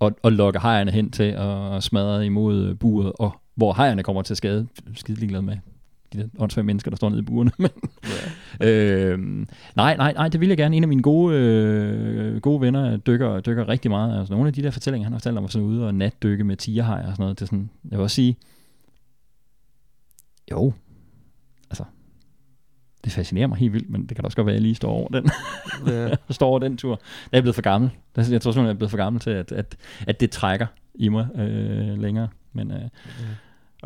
at, at lokke hajerne hen til at smadre imod buret, og hvor hajerne kommer til skade. Skide ligeglad med de der åndssvage mennesker, der står nede i burene. Men, øhm, nej, nej, nej, det vil jeg gerne. En af mine gode, øh, gode venner dykker, dykker rigtig meget. Altså, nogle af de der fortællinger, han har fortalt om, sådan ude og natdykke med tigerhajer og sådan noget. Det er sådan, jeg vil også sige, jo, altså, det fascinerer mig helt vildt, men det kan da også godt være, at jeg lige står over den, Ja. står over den tur. Jeg er blevet for gammel. Jeg tror simpelthen, jeg er blevet for gammel til, at, at, at det trækker i mig øh, længere. Men, øh, men,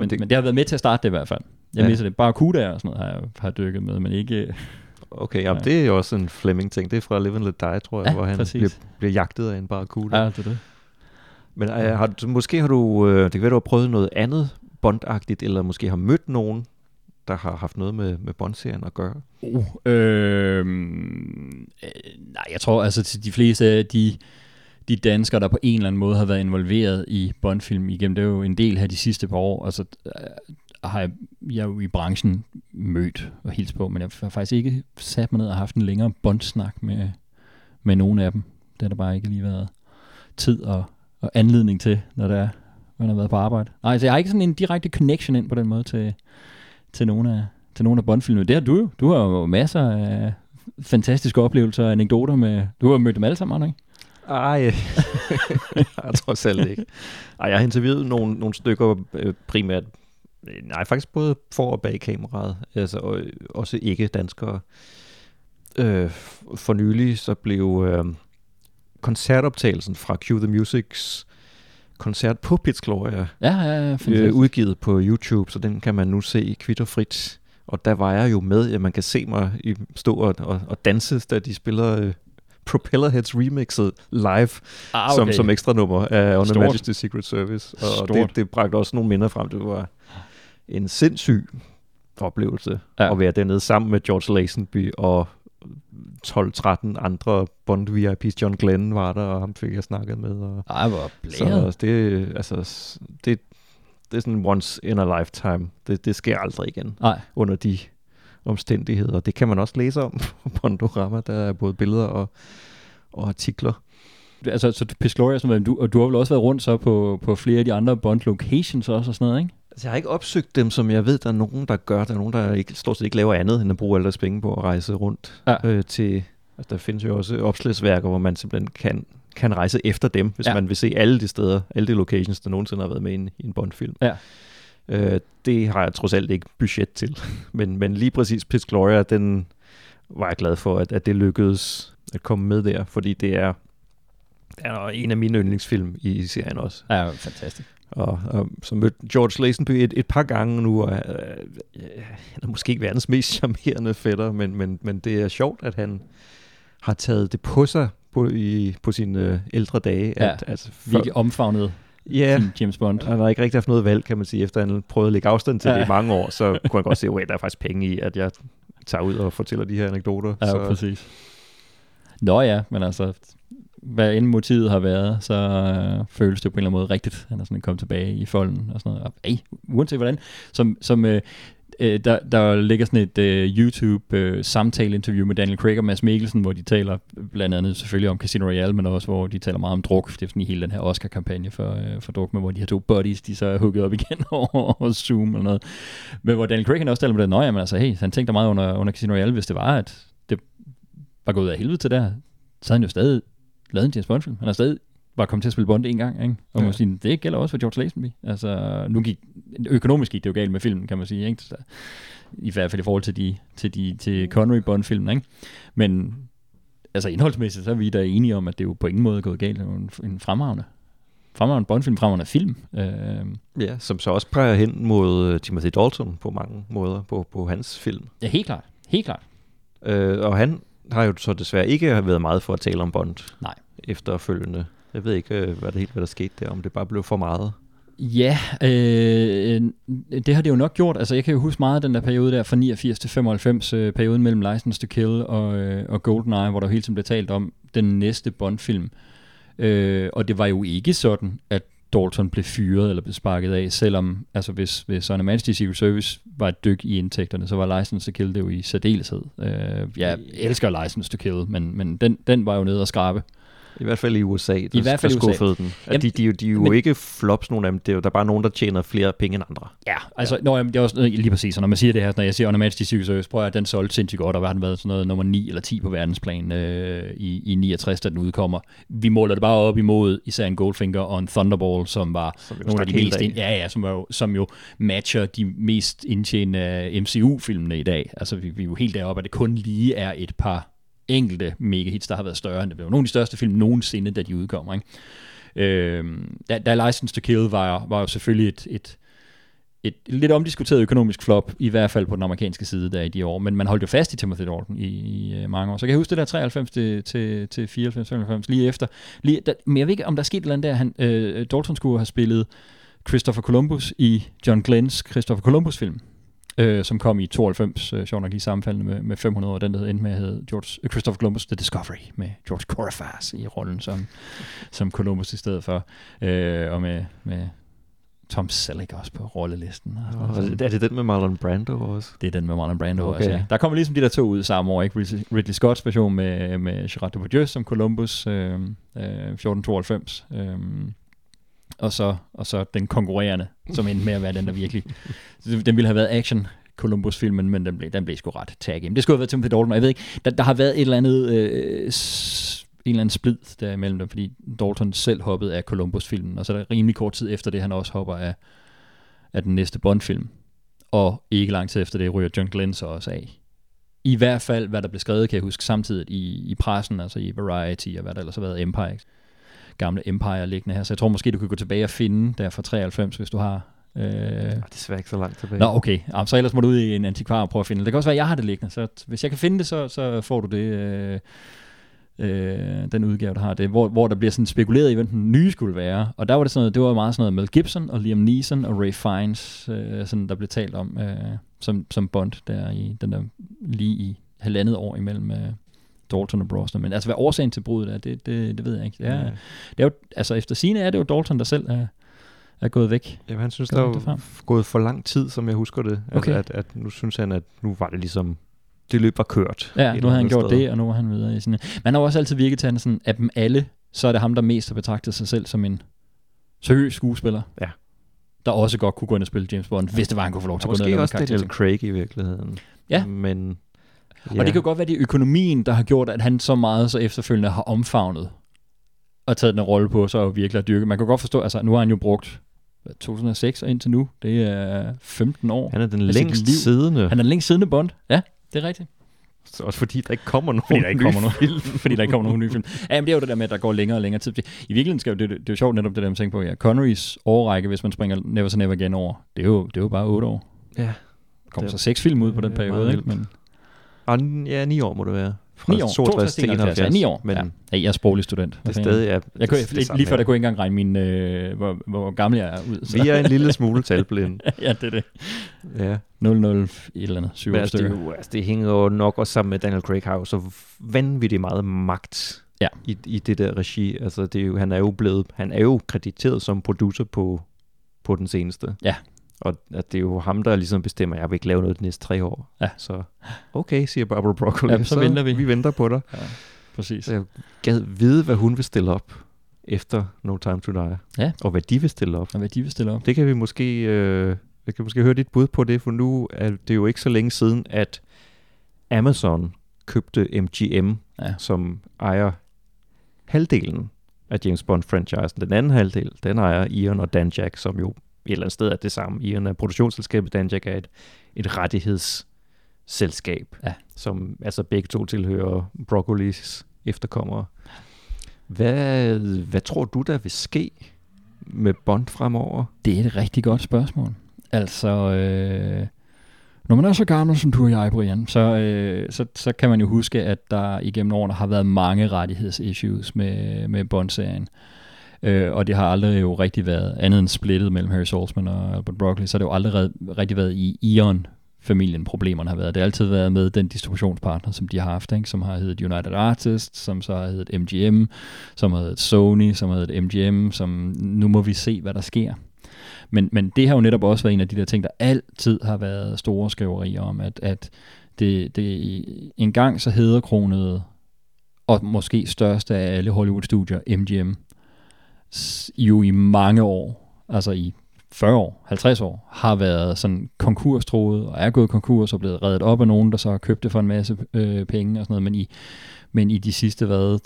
det- det, men det har været med til at starte det i hvert fald. Jeg Ja. misser det. Barracuda og sådan noget har jeg har dykket med, men ikke... Okay, jamen, Ja. det er jo også en Fleming-ting. Det er fra Live and Let Die, tror jeg, Ja, hvor han præcis. bliver, bliver jagtet af en barracuda. Ja, det er det. Men øh, har, du- måske har du, øh, det kan være, du har prøvet noget andet bondagtigt, eller måske har mødt nogen, der har haft noget med, med Bond-serien at gøre. Uh, øh, øh, nej, jeg tror altså til de fleste af de, de danskere, der på en eller anden måde har været involveret i Bondfilm igennem, det er jo en del her de sidste par år, altså så har jeg, jeg er jo i branchen mødt og hilst på, men jeg har faktisk ikke sat mig ned og haft en længere bondsnak med, med nogen af dem. Det har der bare ikke lige været tid og, og anledning til, når der man har været på arbejde. Nej, så jeg har ikke sådan en direkte connection ind på den måde til, til nogen af, til nogle af Bondfilmene. Det har du jo. Du har jo masser af fantastiske oplevelser og anekdoter med... Du har mødt dem alle sammen, ikke? Ej, jeg tror selv ikke. Ej, jeg har interviewet nogle, nogle stykker øh, primært, øh, nej faktisk både for og bag kameraet, altså og, også ikke danskere. Øh, for nylig så blev øh, koncertoptagelsen fra Cue the Musics koncert på Pits Gloria Ja, ja, ja. øh, udgivet på YouTube, så den kan man nu se kvitterfrit. Og der var jeg jo med, at man kan se mig stå og, og, og danse, da de spiller øh, Propellerheads remixet live ah, som, som ekstra nummer af On Stort. Majesty's Secret Service. Og Stort. det, det bragte også nogle minder frem. Det var en sindssyg oplevelse Ja. at være dernede sammen med George Lazenby og 12-13 andre Bond VIP's. John Glenn var der, og ham fik jeg snakket med. Og, Ej, hvor blæret. så det, altså, det, det er sådan once in a lifetime. Det, det sker aldrig igen Nej, under de omstændigheder. Det kan man også læse om på Bondorama. Der er både billeder og, og artikler. altså, så Piscloria, som du, og du har vel også været rundt så på, på flere af de andre Bond locations også og sådan noget, ikke? Altså, jeg har ikke opsøgt dem, som jeg ved, der er nogen, der gør. Der er nogen, der ikke, stort set ikke laver andet, end at bruge alle deres penge på at rejse rundt Ja. øh, til... Altså, der findes jo også opslagsværker, hvor man simpelthen kan, kan rejse efter dem, hvis ja. man vil se alle de steder, alle de locations, der nogensinde har været med i en, i en Bond-film. Ja. Øh, det har jeg trods alt ikke budget til. men, men lige præcis Pitch Gloria, den var jeg glad for, at, at det lykkedes at komme med der, fordi det er, det er en af mine yndlingsfilm i serien også. Ja, fantastisk. Og, og så mødte George Lazenby et, et par gange nu, og øh, han er måske ikke verdens mest charmerende fætter, men, men, men det er sjovt, at han har taget det på sig på, i, på sine øh, ældre dage. Ja, at, altså, for, Virkelig omfavnet ja, fin James Bond. han har ikke rigtig haft noget valg, kan man sige, efter han prøvede at lægge afstand til Ja. det i mange år, så kunne han godt se, at der er faktisk penge i, at jeg tager ud og fortæller de her anekdoter. Ja, så, præcis. Nå ja, men altså, hvad end motivet har været, så øh, føles det på en eller anden måde rigtigt. Han er sådan kommet tilbage i folden og sådan noget. Og, ej, uanset hvordan. Som, som øh, øh, der, der ligger sådan et øh, YouTube-samtale-interview øh, med Daniel Craig og Mads Mikkelsen, hvor de taler blandt andet selvfølgelig om Casino Royale, men også hvor de taler meget om druk. Det er sådan i hele den her Oscar-kampagne for, øh, for druk, med hvor de her to buddies, de så er hugget op igen over, over Zoom eller noget. Men hvor Daniel Craig han også taler med det, nøje, altså, hey, han tænkte meget under, under Casino Royale, hvis det var, at det var gået af helvede til der, så havde han jo stadig lavet en James Bond-film. Han har stadig var kommet til at spille Bond en gang, ikke? Og ja. man sige, det gælder også for George Lazenby. Altså, nu gik, økonomisk gik det jo galt med filmen, kan man sige, ikke? Så, I hvert fald i forhold til, de, til, de, til Connery Bond-filmen, ikke? Men altså indholdsmæssigt, så er vi da enige om, at det jo på ingen måde er gået galt. Det er en, en fremragende fremragende Bond-film, fremragende film. Øh, Ja, som så også præger hen mod øh, Timothy Dalton på mange måder på, på hans film. ja, helt klart. Helt klart. Øh, og han har jo så desværre ikke været meget for at tale om Bond Nej. efterfølgende. Jeg ved ikke, øh, hvad der helt hvad der skete der, om det bare blev for meget. Ja, øh, det har det jo nok gjort. Altså, jeg kan jo huske meget af den der periode der fra 89 til 95, øh, perioden mellem License to Kill og, øh, og GoldenEye, hvor der jo hele tiden blev talt om den næste Bond-film. Øh, og det var jo ikke sådan, at Dalton blev fyret eller blev sparket af, selvom altså hvis, hvis Son of Majesty Secret Service var et dyk i indtægterne, så var License to Kill det jo i særdeleshed. Øh, jeg elsker License to Kill, men, men den, den var jo nede og skrabe. I hvert fald i USA, der, I hvert fald der i USA. skuffede den. At Jamen, de, de, jo- de er jo men- ikke flops, nogen af dem. Det er jo, der er bare nogen, der tjener flere penge end andre. Ja, altså, ja. Nå, jamen, det er også lige præcis, og når man siger det her, når jeg siger a Majesty Secret Service, prøver jeg, at den solgte sindssygt godt, og var den været sådan noget nummer 9 eller 10 på verdensplan øh, i, i 69, da den udkommer. Vi måler det bare op imod især en Goldfinger og en Thunderball, som var Som nogle af de mest, ind, ja, ja, som, var jo, som jo matcher de mest indtjenende MCU-filmene i dag. Altså, vi, vi er jo helt deroppe, at det kun lige er et par enkelte megahits, der har været større end det. Det var nogle af de største film nogensinde, da de udkommer. Ikke? Øh, da, da License to Kill var, var jo selvfølgelig et, et, et lidt omdiskuteret økonomisk flop, i hvert fald på den amerikanske side der i de år, men man holdt jo fast i Timothy Dalton i, i øh, mange år. Så kan jeg huske det der 93 til, til, til 94, 95, lige efter. Lige, der, men jeg ved ikke, om der er sket et eller andet der, han, øh, Dalton skulle have spillet Christopher Columbus i John Glenn's Christopher Columbus film, øh, som kom i 92, øh, sjovt nok lige sammenfaldende med, med 500 år, den der endte med at hedde George, øh, Christopher Columbus The Discovery, med George Corafas i rollen som, som Columbus i stedet for, øh, og med, med Tom Selleck også på rollelisten. Og sådan. Og er det den med Marlon Brando også? Det er den med Marlon Brando Okay. også, ja. Der kommer ligesom de der to ud samme år, ikke? Ridley, Ridley Scotts version med, med Gerard Depardieu som Columbus, øh, øh, 1492, øh, og, så, og så den konkurrerende, som endte med at være den, der virkelig... den ville have været action Columbus-filmen, men den blev, den blev sgu ret tag Det skulle have været Timothy Dalton, og jeg ved ikke, der, der har været et eller andet... Øh, en eller anden splid der imellem dem, fordi Dalton selv hoppede af Columbus-filmen, og så er der rimelig kort tid efter det, han også hopper af, af den næste Bond-film. Og ikke lang tid efter det ryger John Glenn så også af. I hvert fald, hvad der blev skrevet, kan jeg huske samtidig i, i pressen, altså i Variety og hvad der ellers har været Empire, gamle Empire liggende her. Så jeg tror måske, du kan gå tilbage og finde der fra 93, hvis du har. Øh, Det er desværre ikke så langt tilbage. Nå, okay. Jamen, så ellers må du ud i en antikvar og prøve at finde det. Det kan også være, at jeg har det liggende, så hvis jeg kan finde det, så, så får du det, øh, øh, den udgave, der har det, hvor, hvor der bliver sådan spekuleret i, hvem den nye skulle være. Og der var det sådan noget, det var meget sådan noget Mel Gibson og Liam Neeson og Ray Fiennes, øh, sådan, der blev talt om øh, som, som Bond der i den der lige i halvandet år imellem øh, Dalton og Brosnan. Men altså, hvad årsagen til bruddet er, det, det, det ved jeg ikke. Det er, Ja. det er jo, altså, efter sine er det jo Dalton, der selv er, er gået væk. Jamen, han synes, Gør der er gået for lang tid, som jeg husker det. Okay. At, at, nu synes han, at nu var det ligesom, det løb var kørt. Ja, nu har han gjort sted. det, og nu er han videre i sådan... Men han har også altid virket til, at han sådan, af dem alle, så er det ham, der mest har betragtet sig selv som en seriøs skuespiller. Ja. Der også godt kunne gå ind og spille James Bond, hvis det var, han kunne få lov til at gå ned og måske også Daniel. Craig i virkeligheden. Ja. Men, Ja. Og det kan godt være, det er økonomien, der har gjort, at han så meget så efterfølgende har omfavnet og taget den rolle på sig og virkelig har dyrket. Man kan godt forstå, altså nu har han jo brugt hvad, 2006 og indtil nu, det er 15 år. Han er den længst siddende. Han er den længst siddende Bond. Ja, det er rigtigt. Også fordi der ikke kommer nogen Fordi der ikke kommer nogen film. fordi der ikke kommer nogen nye film. Ja, men det er jo det der med, at der går længere og længere tid. I virkeligheden skal jo, det, det, er jo sjovt netop det der, man tænker på, ja, Connerys årrække, hvis man springer Never Say Never Again over, det er jo, det er jo bare otte år. Ja. Der kommer så seks film ud på den er periode, ikke? Men N- ja, ni år må det være. Fra ni år, 62 til 71. ja, ni år. Men ja. ja, jeg er sproglig student. det er stadig... Ja, Jeg kunne, det- det lige, før, der kunne ikke engang regne min, øh, hvor, hvor gammel jeg er ud. Så. Vi er en lille smule talblind. ja, det er det. ja. 00 et eller andet, 7 Men altså, det, stykker. altså, det hænger jo nok også sammen med, Daniel Craig har jo så vanvittigt meget magt Ja. i, i det der regi. Altså, det er jo, han er jo blevet, han er jo krediteret som producer på, på den seneste. Ja. Og at det er jo ham, der ligesom bestemmer, at jeg vil ikke lave noget de næste tre år. Ja. Så okay, siger Barbara Broccoli. Ja, så venter vi. Vi venter på dig. Præcis. Så jeg gad vide, hvad hun vil stille op efter No Time to Die. Ja. Og hvad de vil stille op. Og hvad de vil stille op. Det kan vi måske, øh, vi kan måske høre dit bud på det, for nu er det jo ikke så længe siden, at Amazon købte MGM, Ja. som ejer halvdelen af James Bond-franchisen. Den anden halvdel, den ejer Ian og Dan Jack, som jo et eller andet sted er det samme. Ian er produktionsselskabet, Dan Jack er et, et rettighedsselskab, Ja. som altså begge to tilhører Broccolis efterkommere. Hvad, hvad tror du, der vil ske med Bond fremover? Det er et rigtig godt spørgsmål. Altså, øh, når man er så gammel som du og jeg, Brian, så, øh, så, så kan man jo huske, at der igennem årene har været mange rettighedsissues med, med Bond-serien. Øh, Øh, og det har aldrig jo rigtig været andet end splittet mellem Harry Saltzman og Albert Broccoli, så har det jo aldrig rigtig været i Ion familien problemerne har været. Det har altid været med den distributionspartner, som de har haft, ikke? som har heddet United Artists, som så har heddet MGM, som har heddet Sony, som har heddet MGM, som nu må vi se, hvad der sker. Men, men det har jo netop også været en af de der ting, der altid har været store skriverier om, at, at det, det en gang så hedder kronet og måske største af alle Hollywood-studier, MGM, jo i mange år, altså i 40 år, 50 år, har været sådan konkurstroet, og er gået konkurs og blevet reddet op af nogen, der så har købt det for en masse øh, penge og sådan noget, men i, men i de sidste, hvad,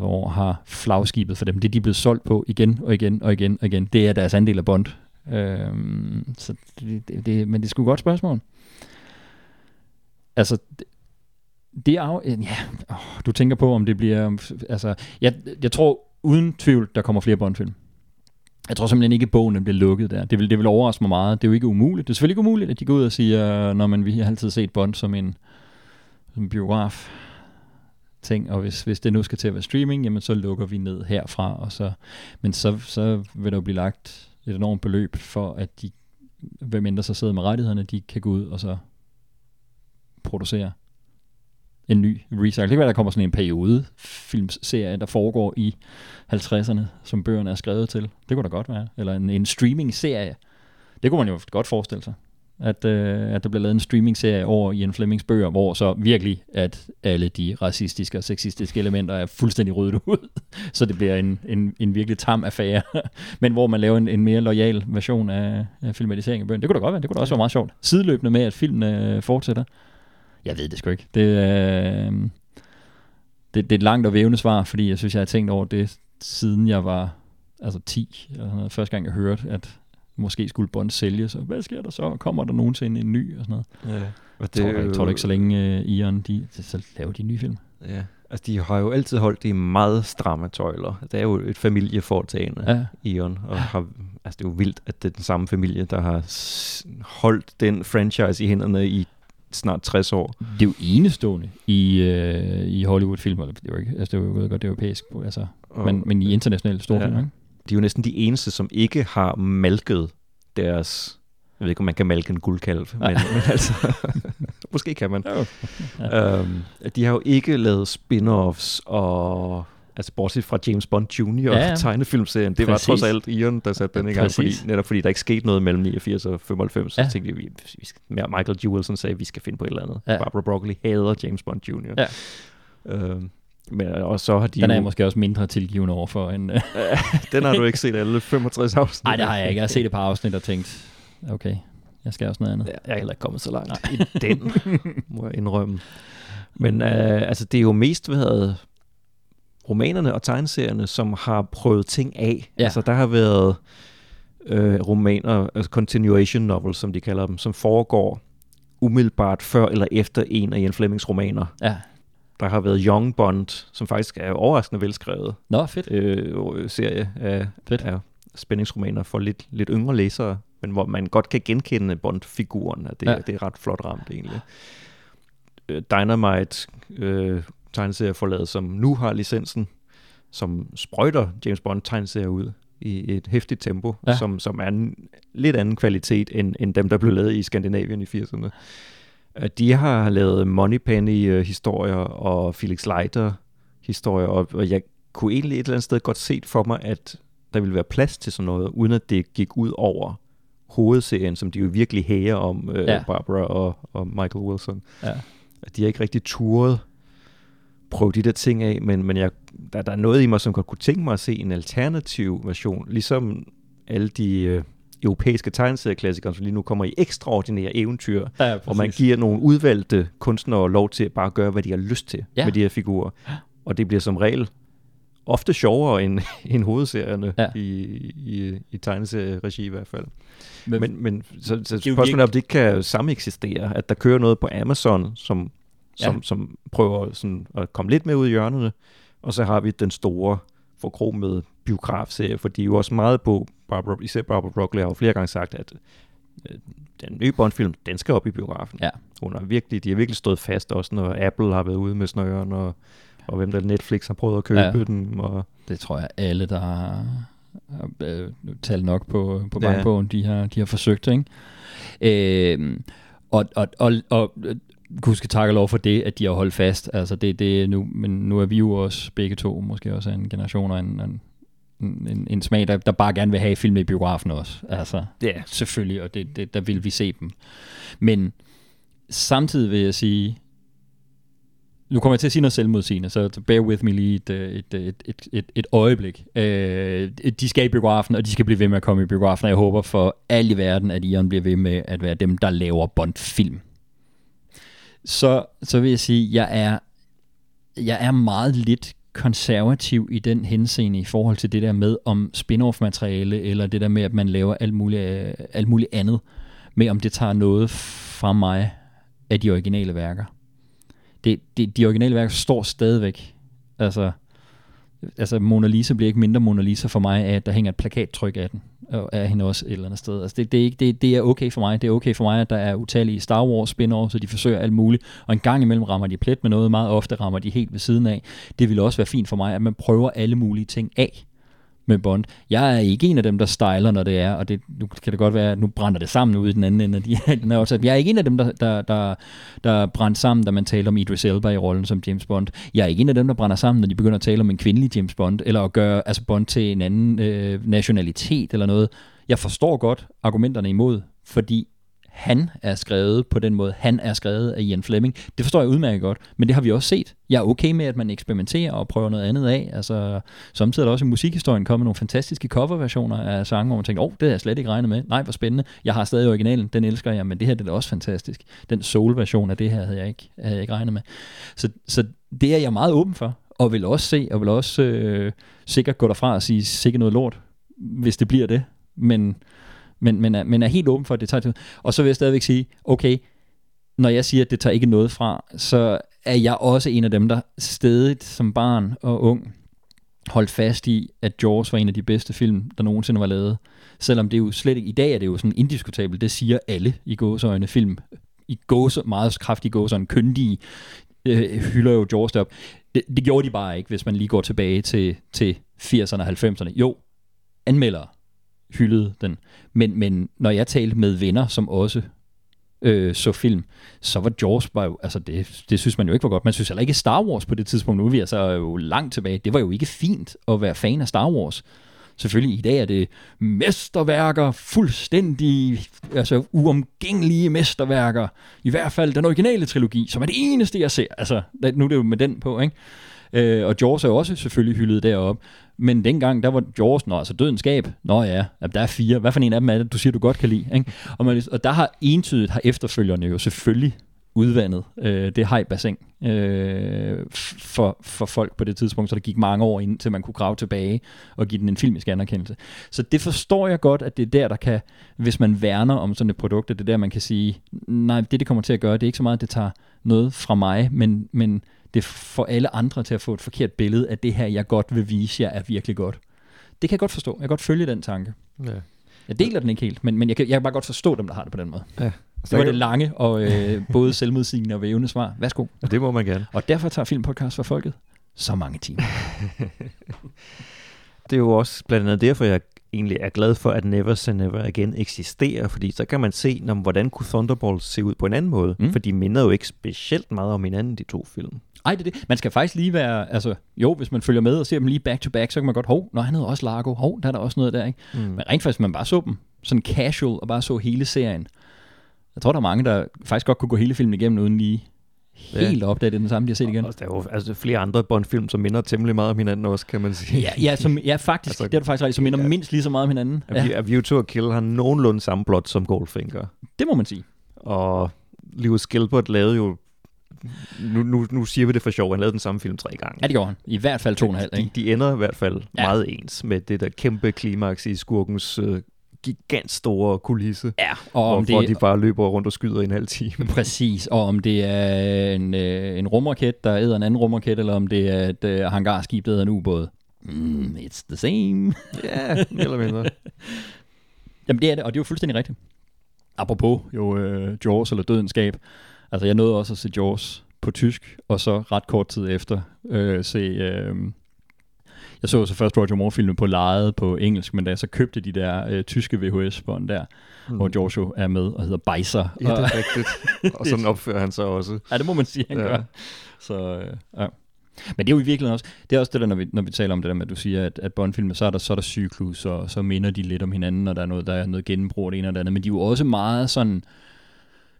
30-35 år har flagskibet for dem, det de er blevet solgt på igen og igen og igen og igen, det er deres andel af Bond. Øhm, så det, det, det, men det er sgu et godt spørgsmål. Altså, det, det er jo, ja, oh, du tænker på, om det bliver, altså, jeg, jeg tror uden tvivl, der kommer flere Bond-film. Jeg tror simpelthen ikke, at bogen bliver lukket der. Det vil, det vil overraske mig meget. Det er jo ikke umuligt. Det er selvfølgelig ikke umuligt, at de går ud og siger, når man vi har altid set Bond som en, som en biograf ting, og hvis, hvis det nu skal til at være streaming, jamen så lukker vi ned herfra, og så, men så, så vil der jo blive lagt et enormt beløb for, at de, hvem end der så sidder med rettighederne, de kan gå ud og så producere en ny recycle. Det kan være, der kommer sådan en periode filmserie, der foregår i 50'erne, som bøgerne er skrevet til. Det kunne da godt være. Eller en, en streaming-serie. Det kunne man jo godt forestille sig. At, øh, at der bliver lavet en streaming-serie over i Flemings bøger, hvor så virkelig, at alle de racistiske og sexistiske elementer er fuldstændig ryddet ud. så det bliver en, en, en virkelig tam affære. Men hvor man laver en, en mere lojal version af, af filmatiseringen af bøgerne. Det kunne da godt være. Det kunne da også være meget sjovt. Sideløbende med, at filmen øh, fortsætter. Jeg ved det sgu ikke. Det, øh, det, det er et langt og vævende svar, fordi jeg synes, jeg har tænkt over det, siden jeg var altså 10, eller sådan noget, første gang jeg hørte, at måske skulle Bond sælges, og hvad sker der så? Kommer der nogensinde en ny? Og sådan noget. Ja. Og Det tror, jeg, tror du ikke så længe uh, Ion, de, så laver de en ny film? Ja. Altså, de har jo altid holdt de meget stramme tøjler. Det er jo et familieforetagende, Ja. Ion. Og har, altså, det er jo vildt, at det er den samme familie, der har holdt den franchise i hænderne i snart 60 år. Det er jo enestående i, øh, i Hollywood-film, eller det er jo ikke, altså det er jo godt, det er europæisk, altså, Og, men, men i internationale storfilm, Ja. ikke? De er jo næsten de eneste, som ikke har malket deres... Jeg ved ikke, om man kan malke en guldkalv, men, men altså... måske kan man. Jo. Ja. Øhm, de har jo ikke lavet spin-offs og... Altså bortset fra James Bond Jr. Ja, Ja, tegnefilmserien. Det Præcis. var trods alt Ian, der satte den i gang, fordi, netop fordi der ikke skete noget mellem 89 og 95. Ja. Så tænkte vi, vi skal, Michael G. Wilson sagde, at vi skal finde på et eller andet. Ja. Barbara Broccoli hader James Bond Jr. Ja. Øhm, men, og så har de Den er jo, jeg måske også mindre tilgivende over for end... Øh, den har du ikke set alle 65 afsnit. Nej, det har jeg ikke. Jeg har set et par afsnit og tænkt, okay, jeg skal også noget andet. Ja, jeg er heller ikke kommet så langt i den, må jeg indrømme. Men øh, altså, det er jo mest været romanerne og tegneserierne, som har prøvet ting af. Ja. Altså, der har været øh, romaner, altså continuation novels, som de kalder dem, som foregår umiddelbart før eller efter en af Ian Flemings romaner. Ja. Der har været Young Bond, som faktisk er overraskende velskrevet Nå, fedt. øh, serie af, Fedt. af spændingsromaner for lidt, lidt yngre læsere, men hvor man godt kan genkende Bond-figuren, og det, Ja. ja. det er ret flot ramt egentlig. Øh, Dynamite øh, tegneserie forladet, som nu har licensen, som sprøjter James Bond tegneserier ud i et hæftigt tempo, Ja. som, som er en lidt anden kvalitet end, end dem, der blev lavet i Skandinavien i 80'erne. Øh, De har lavet Moneypenny-historier og Felix Leiter historie, og, og jeg kunne egentlig et eller andet sted godt se for mig, at der ville være plads til sådan noget, uden at det gik ud over hovedserien, som de jo virkelig hæger om, øh, Ja. Barbara og, og Michael Wilson. Ja. De har ikke rigtig turet prøve de der ting af, men, men jeg, der, der er noget i mig, som godt kunne tænke mig at se en alternativ version, ligesom alle de øh, europæiske tegneserieklassikere, som lige nu kommer i ekstraordinære eventyr, Ja, hvor man giver nogle udvalgte kunstnere lov til at bare gøre, hvad de har lyst til Ja. med de her figurer. Og det bliver som regel ofte sjovere end, end hovedserierne Ja. i, i, i tegneserieregi i hvert fald. Men, Men, men så, så spørgsmålet er, om det ikke kan sameksistere, at der kører noget på Amazon, som, som, Ja. som prøver sådan at komme lidt med ud i hjørnerne, og så har vi den store forkromede biografserie, for de er jo også meget på, Barbara, især Barbara Broccoli har jo flere gange sagt, at øh, den nye Bond-film, den skal op i biografen. Ja. Hun har virkelig, de har virkelig stået fast også, når Apple har været ude med snøren, og, og hvem der Netflix har prøvet at købe Ja. ja. dem. Og, Det tror jeg alle, der har har, øh, talt nok på, på Ja. bankbogen, de har, de har forsøgt. Ikke? Øh, og, og, og, og øh, huske tak og lov for det, at de har holdt fast. Altså det, det nu, men nu er vi jo også begge to, måske også en generation og en, en, en, en smag, der, der bare gerne vil have film i biografen også. Altså, ja. selvfølgelig, og det, det, der vil vi se dem. Men samtidig vil jeg sige, nu kommer jeg til at sige noget selvmodsigende, så bear with me lige et, øh, et, et, et, et, et øjeblik. Øh, de skal i biografen, og de skal blive ved med at komme i biografen, og jeg håber for alt i verden, at Ion bliver ved med at være dem, der laver Bond-film. Så, så vil jeg sige, jeg er, jeg er meget lidt konservativ i den henseende i forhold til det der med om spin-off materiale, eller det der med, at man laver alt muligt, øh, alt muligt andet, med om det tager noget fra mig af de originale værker. Det, det, de originale værker står stadigvæk. Altså, altså Mona Lisa bliver ikke mindre Mona Lisa for mig af, at der hænger et plakattryk af den, og af hende også et eller andet sted. Altså det, det, er ikke, det, det er okay for mig. Det er okay for mig, at der er utallige Star Wars spin så de forsøger alt muligt, og en gang imellem rammer de plet med noget, meget ofte rammer de helt ved siden af. Det vil også være fint for mig, at man prøver alle mulige ting af med Bond. Jeg er ikke en af dem, der styler, når det er, og det, nu kan det godt være, at nu brænder det sammen ude i den anden ende af de den her også. Jeg er ikke en af dem, der, der, der, der brænder sammen, da man taler om Idris Elba i rollen som James Bond. Jeg er ikke en af dem, der brænder sammen, når de begynder at tale om en kvindelig James Bond, eller at gøre altså Bond til en anden øh, nationalitet eller noget. Jeg forstår godt argumenterne imod, fordi han er skrevet på den måde, han er skrevet af Ian Fleming. Det forstår jeg udmærket godt, men det har vi også set. Jeg er okay med, at man eksperimenterer og prøver noget andet af. Altså, samtidig er der også i musikhistorien kommet nogle fantastiske coverversioner af sange, hvor man tænker, åh, oh, det har jeg slet ikke regnet med. Nej, hvor spændende. Jeg har stadig originalen, den elsker jeg, men det her det er også fantastisk. Den soul-version af det her havde jeg ikke, havde jeg ikke regnet med. Så, så det er jeg meget åben for, og vil også se, og vil også øh, sikkert gå derfra og sige, sikkert noget lort, hvis det bliver det. Men men, men, er, men er helt åben for, at det tager tid. Og så vil jeg stadigvæk sige, okay, når jeg siger, at det tager ikke noget fra, så er jeg også en af dem, der stedigt som barn og ung holdt fast i, at Jaws var en af de bedste film, der nogensinde var lavet. Selvom det jo slet ikke, i dag er det jo sådan indiskutabelt, det siger alle i gåseøjne film. I gåse, meget kraftige gåseøjne, køndige, øh, hylder jo Jaws op. Det, det gjorde de bare ikke, hvis man lige går tilbage til, til 80'erne og 90'erne. Jo, anmeldere hyldede den. Men, men når jeg talte med venner, som også øh, så film, så var Jaws bare jo, altså det, det synes man jo ikke var godt. Man synes heller ikke Star Wars på det tidspunkt, nu er vi altså øh, jo langt tilbage. Det var jo ikke fint at være fan af Star Wars. Selvfølgelig i dag er det mesterværker, fuldstændig altså uomgængelige mesterværker. I hvert fald den originale trilogi, som er det eneste, jeg ser. Altså, nu er det jo med den på, ikke? Øh, og Jaws er jo også selvfølgelig hyldet deroppe. Men dengang, der var Jaws, nå, altså dødens skab, nå ja, der er fire. Hvad for en af dem er det, du siger, du godt kan lide? Ikke? Og, man, og der har entydigt, har efterfølgerne jo selvfølgelig udvandet øh, det hajbassin øh, for, for folk på det tidspunkt, så der gik mange år ind, til man kunne grave tilbage og give den en filmisk anerkendelse. Så det forstår jeg godt, at det er der, der kan, hvis man værner om sådan et produkt, at det er der, man kan sige, nej, det det kommer til at gøre, det er ikke så meget, at det tager noget fra mig, men, men det får alle andre til at få et forkert billede af det her, jeg godt vil vise jer, er virkelig godt. Det kan jeg godt forstå. Jeg kan godt følge den tanke. Ja. Jeg deler den ikke helt, men, men jeg, kan, jeg kan bare godt forstå dem, der har det på den måde. Ja. Det var det lange og øh, både selvmodsigende og vævende svar. Værsgo. Det må man gerne. Og derfor tager Filmpodcast for folket så mange timer. Det er jo også blandt andet derfor, jeg egentlig er glad for, at Never Say Never Again eksisterer, fordi så kan man se, når, hvordan kunne Thunderbolts se ud på en anden måde, mm. for de minder jo ikke specielt meget om hinanden, de to film. Ej, det er det. Man skal faktisk lige være, altså jo, hvis man følger med og ser dem lige back to back, så kan man godt, hov, når han hedder også Largo, hov, der er der også noget der, ikke? Mm. Men rent faktisk, man bare så dem sådan casual og bare så hele serien, jeg tror, der er mange, der faktisk godt kunne gå hele filmen igennem, uden lige helt at opdage, det er den samme, de har set igen. Og der er jo altså, flere andre Bond-film, som minder temmelig meget om hinanden også, kan man sige. Ja, ja, som, ja faktisk, altså, det er du faktisk rigtigt, som minder ja. mindst lige så meget om hinanden. A, Ja, A View to a Kill har nogenlunde samme plot som Goldfinger. det må man sige. Og Lewis Gilbert lavede jo, nu, nu, nu siger vi det for sjov, han lavede den samme film tre gange. Ja, det gjorde han. I hvert fald to og en halv, de, ikke? de ender i hvert fald Ja. meget ens med det der kæmpe klimaks i skurkens øh, gigant store kulisse, Ja, og om hvor det, de bare løber rundt og skyder i en halv time. Præcis, og om det er en, øh, en rumraket, der æder en anden rumraket, eller om det er et øh, hangarskib, der æder en ubåd. Mm, it's the same. ja, mere eller mindre. Jamen det er det, og det er jo fuldstændig rigtigt. Apropos jo øh, Jaws eller Dødenskab. Altså jeg nåede også at se Jaws på tysk, og så ret kort tid efter øh, se... Øh, jeg så så først Roger Moore-filmen på lejet på engelsk, men da jeg så købte de der øh, tyske VHS-bånd der, mm. hvor Giorgio er med og hedder Beiser. Ja, det er rigtigt. Og sådan opfører han sig også. Ja, det må man sige, han ja. Gør. Så, øh, ja. Men det er jo i virkeligheden også, det er også det der, når vi, når vi taler om det der med, at du siger, at, at Bond-filmer, så er der, så er der cyklus, og så minder de lidt om hinanden, og der er noget, der er noget gennembrud, det ene og det andet, men de er jo også meget sådan,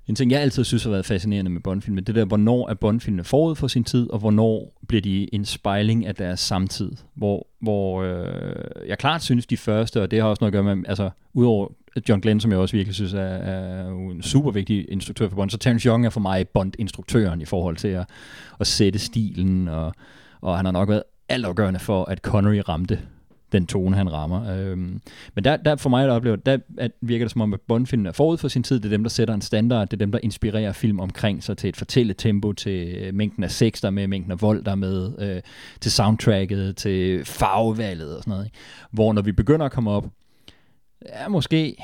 en ting, jeg altid synes har været fascinerende med Bondfilm, det der, hvornår er Bondfilmene forud for sin tid, og hvornår bliver de en spejling af deres samtid. Hvor, hvor øh, jeg klart synes, de første, og det har også noget at gøre med, altså udover John Glenn, som jeg også virkelig synes er, er en super vigtig instruktør for Bond, så Terence Young er for mig Bond-instruktøren i forhold til at, at sætte stilen, og, og han har nok været altafgørende for, at Connery ramte den tone, han rammer. Øhm, men der, der for mig, der oplever, der at virker det som om, at Bond-filmen er forud for sin tid. Det er dem, der sætter en standard. Det er dem, der inspirerer film omkring sig til et fortælletempo, til øh, mængden af sex, der er med, mængden af vold, der er med, øh, til soundtracket, til farvevalget og sådan noget. Ikke? Hvor når vi begynder at komme op, ja, måske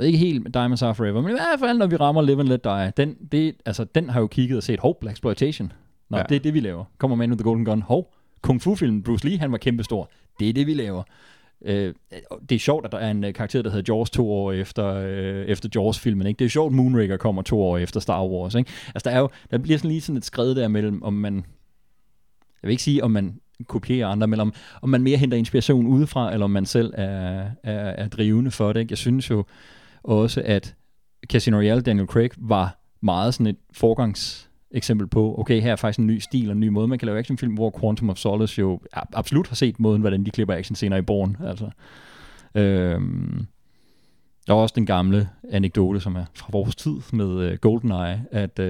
ikke helt Diamonds Are Forever, men i hvert fald, når vi rammer Live and Let Die, den, det, altså, den har jo kigget og set, hov, Black Exploitation. Nå, ja. Det er det, vi laver. Kommer Man with the Golden Gun, hov, Kung Fu-filmen, Bruce Lee, han var kæmpestor. Det er det, vi laver. Øh, det er sjovt, at der er en øh, karakter, der hedder Jaws to år efter, øh, efter Jaws-filmen. Ikke? Det er sjovt, Moonraker kommer to år efter Star Wars. Ikke? Altså, der, er jo, der bliver sådan lige sådan et skred der mellem, om man... Jeg vil ikke sige, om man kopierer andre, men om, om man mere henter inspiration udefra, eller om man selv er, er, er drivende for det. Ikke? Jeg synes jo også, at Casino Royale, Daniel Craig, var meget sådan et forgangs eksempel på, okay, her er faktisk en ny stil og en ny måde, man kan lave actionfilm, hvor Quantum of Solace jo absolut har set måden, hvordan de klipper actionscener i Born. Altså. Øhm, der var også den gamle anekdote, som er fra vores tid med uh, GoldenEye, at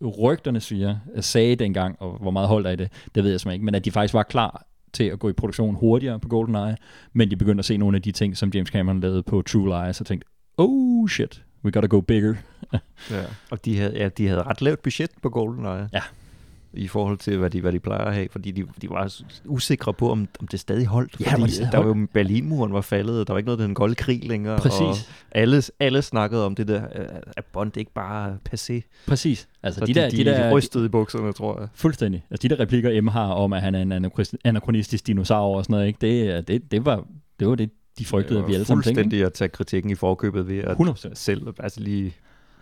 uh, rygterne siger, uh, sagde dengang, og hvor meget holdt i det, det ved jeg simpelthen ikke, men at de faktisk var klar til at gå i produktion hurtigere på GoldenEye, men de begyndte at se nogle af de ting, som James Cameron lavede på True Lies, og tænkte, oh shit, we gotta go bigger. Ja. Og de havde, ja, de havde ret lavt budget på GoldenEye. Ja. I forhold til, hvad de, hvad de plejer at have. Fordi de, de var usikre på, om, om det stadig holdt. Ja, fordi det der var jo Berlinmuren var faldet, og der var ikke noget af den kolde krig længere. Præcis. Og alle, alle snakkede om det der, øh, at Bond ikke bare passé. Præcis. Altså, Så de, der, de, de, der, rystede i bukserne, tror jeg. Fuldstændig. Altså de der replikker, M har om, at han er en anachronistisk dinosaur og sådan noget, ikke? Det, det, det, var, det var det, de frygtede, Det at vi alle sammen tænkte. fuldstændig at tage kritikken i forkøbet ved at 100%. selv altså lige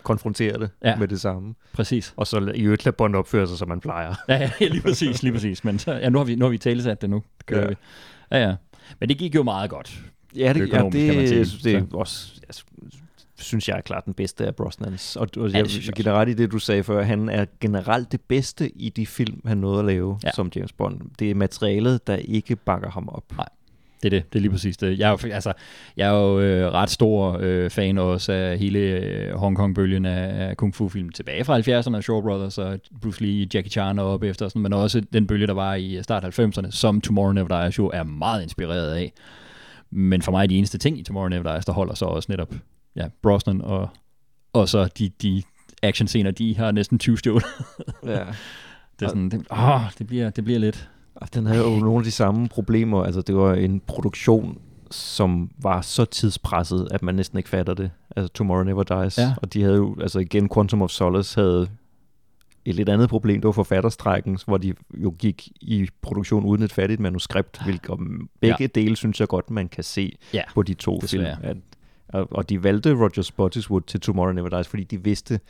konfrontere det Ja. ja. med det samme. Præcis. Og så i øvrigt lade Bond opføre sig, som man plejer. Ja, ja, lige præcis, lige præcis. Men så, ja, nu har vi, nu har vi talesat det nu. Kører Ja. vi. Ja, ja. Men det gik jo meget godt. Ja, det, ja, det, kan man sige. det er Så. også, jeg synes jeg er klart den bedste af Brosnans. Og, og det jeg synes jeg vil give dig ret i det, du sagde før. Han er generelt det bedste i de film, han nåede at lave Ja. ja. som James Bond. Det er materialet, der ikke bakker ham op. Nej. Det er det. Det er lige præcis det. Jeg er jo, altså, jeg er jo øh, ret stor øh, fan også af hele øh, Hongkong-bølgen af, af Kung Fu-film tilbage fra 70'erne af Shaw Brothers og Bruce Lee, Jackie Chan og op efter, sådan, men også den bølge, der var i start 90'erne, som Tomorrow Never Dies jo er meget inspireret af. Men for mig er de eneste ting i Tomorrow Never Dies, der holder så også netop ja, Brosnan og, og så de, de actionscener, de har næsten 20 stjålet. Ja. Det er sådan, det, åh, det, bliver, det bliver lidt... Den havde jo nogle af de samme problemer. Altså, det var en produktion, som var så tidspresset, at man næsten ikke fatter det. Altså, Tomorrow Never Dies. Ja. Og de havde jo, altså igen, Quantum of Solace havde et lidt andet problem, det var forfatterstrækken, hvor de jo gik i produktion uden et færdigt manuskript, hvilket om begge ja. dele synes jeg godt, man kan se Ja, på de to desværre. film. At, og, og de valgte Roger Spottiswoode til Tomorrow Never Dies, fordi de vidste,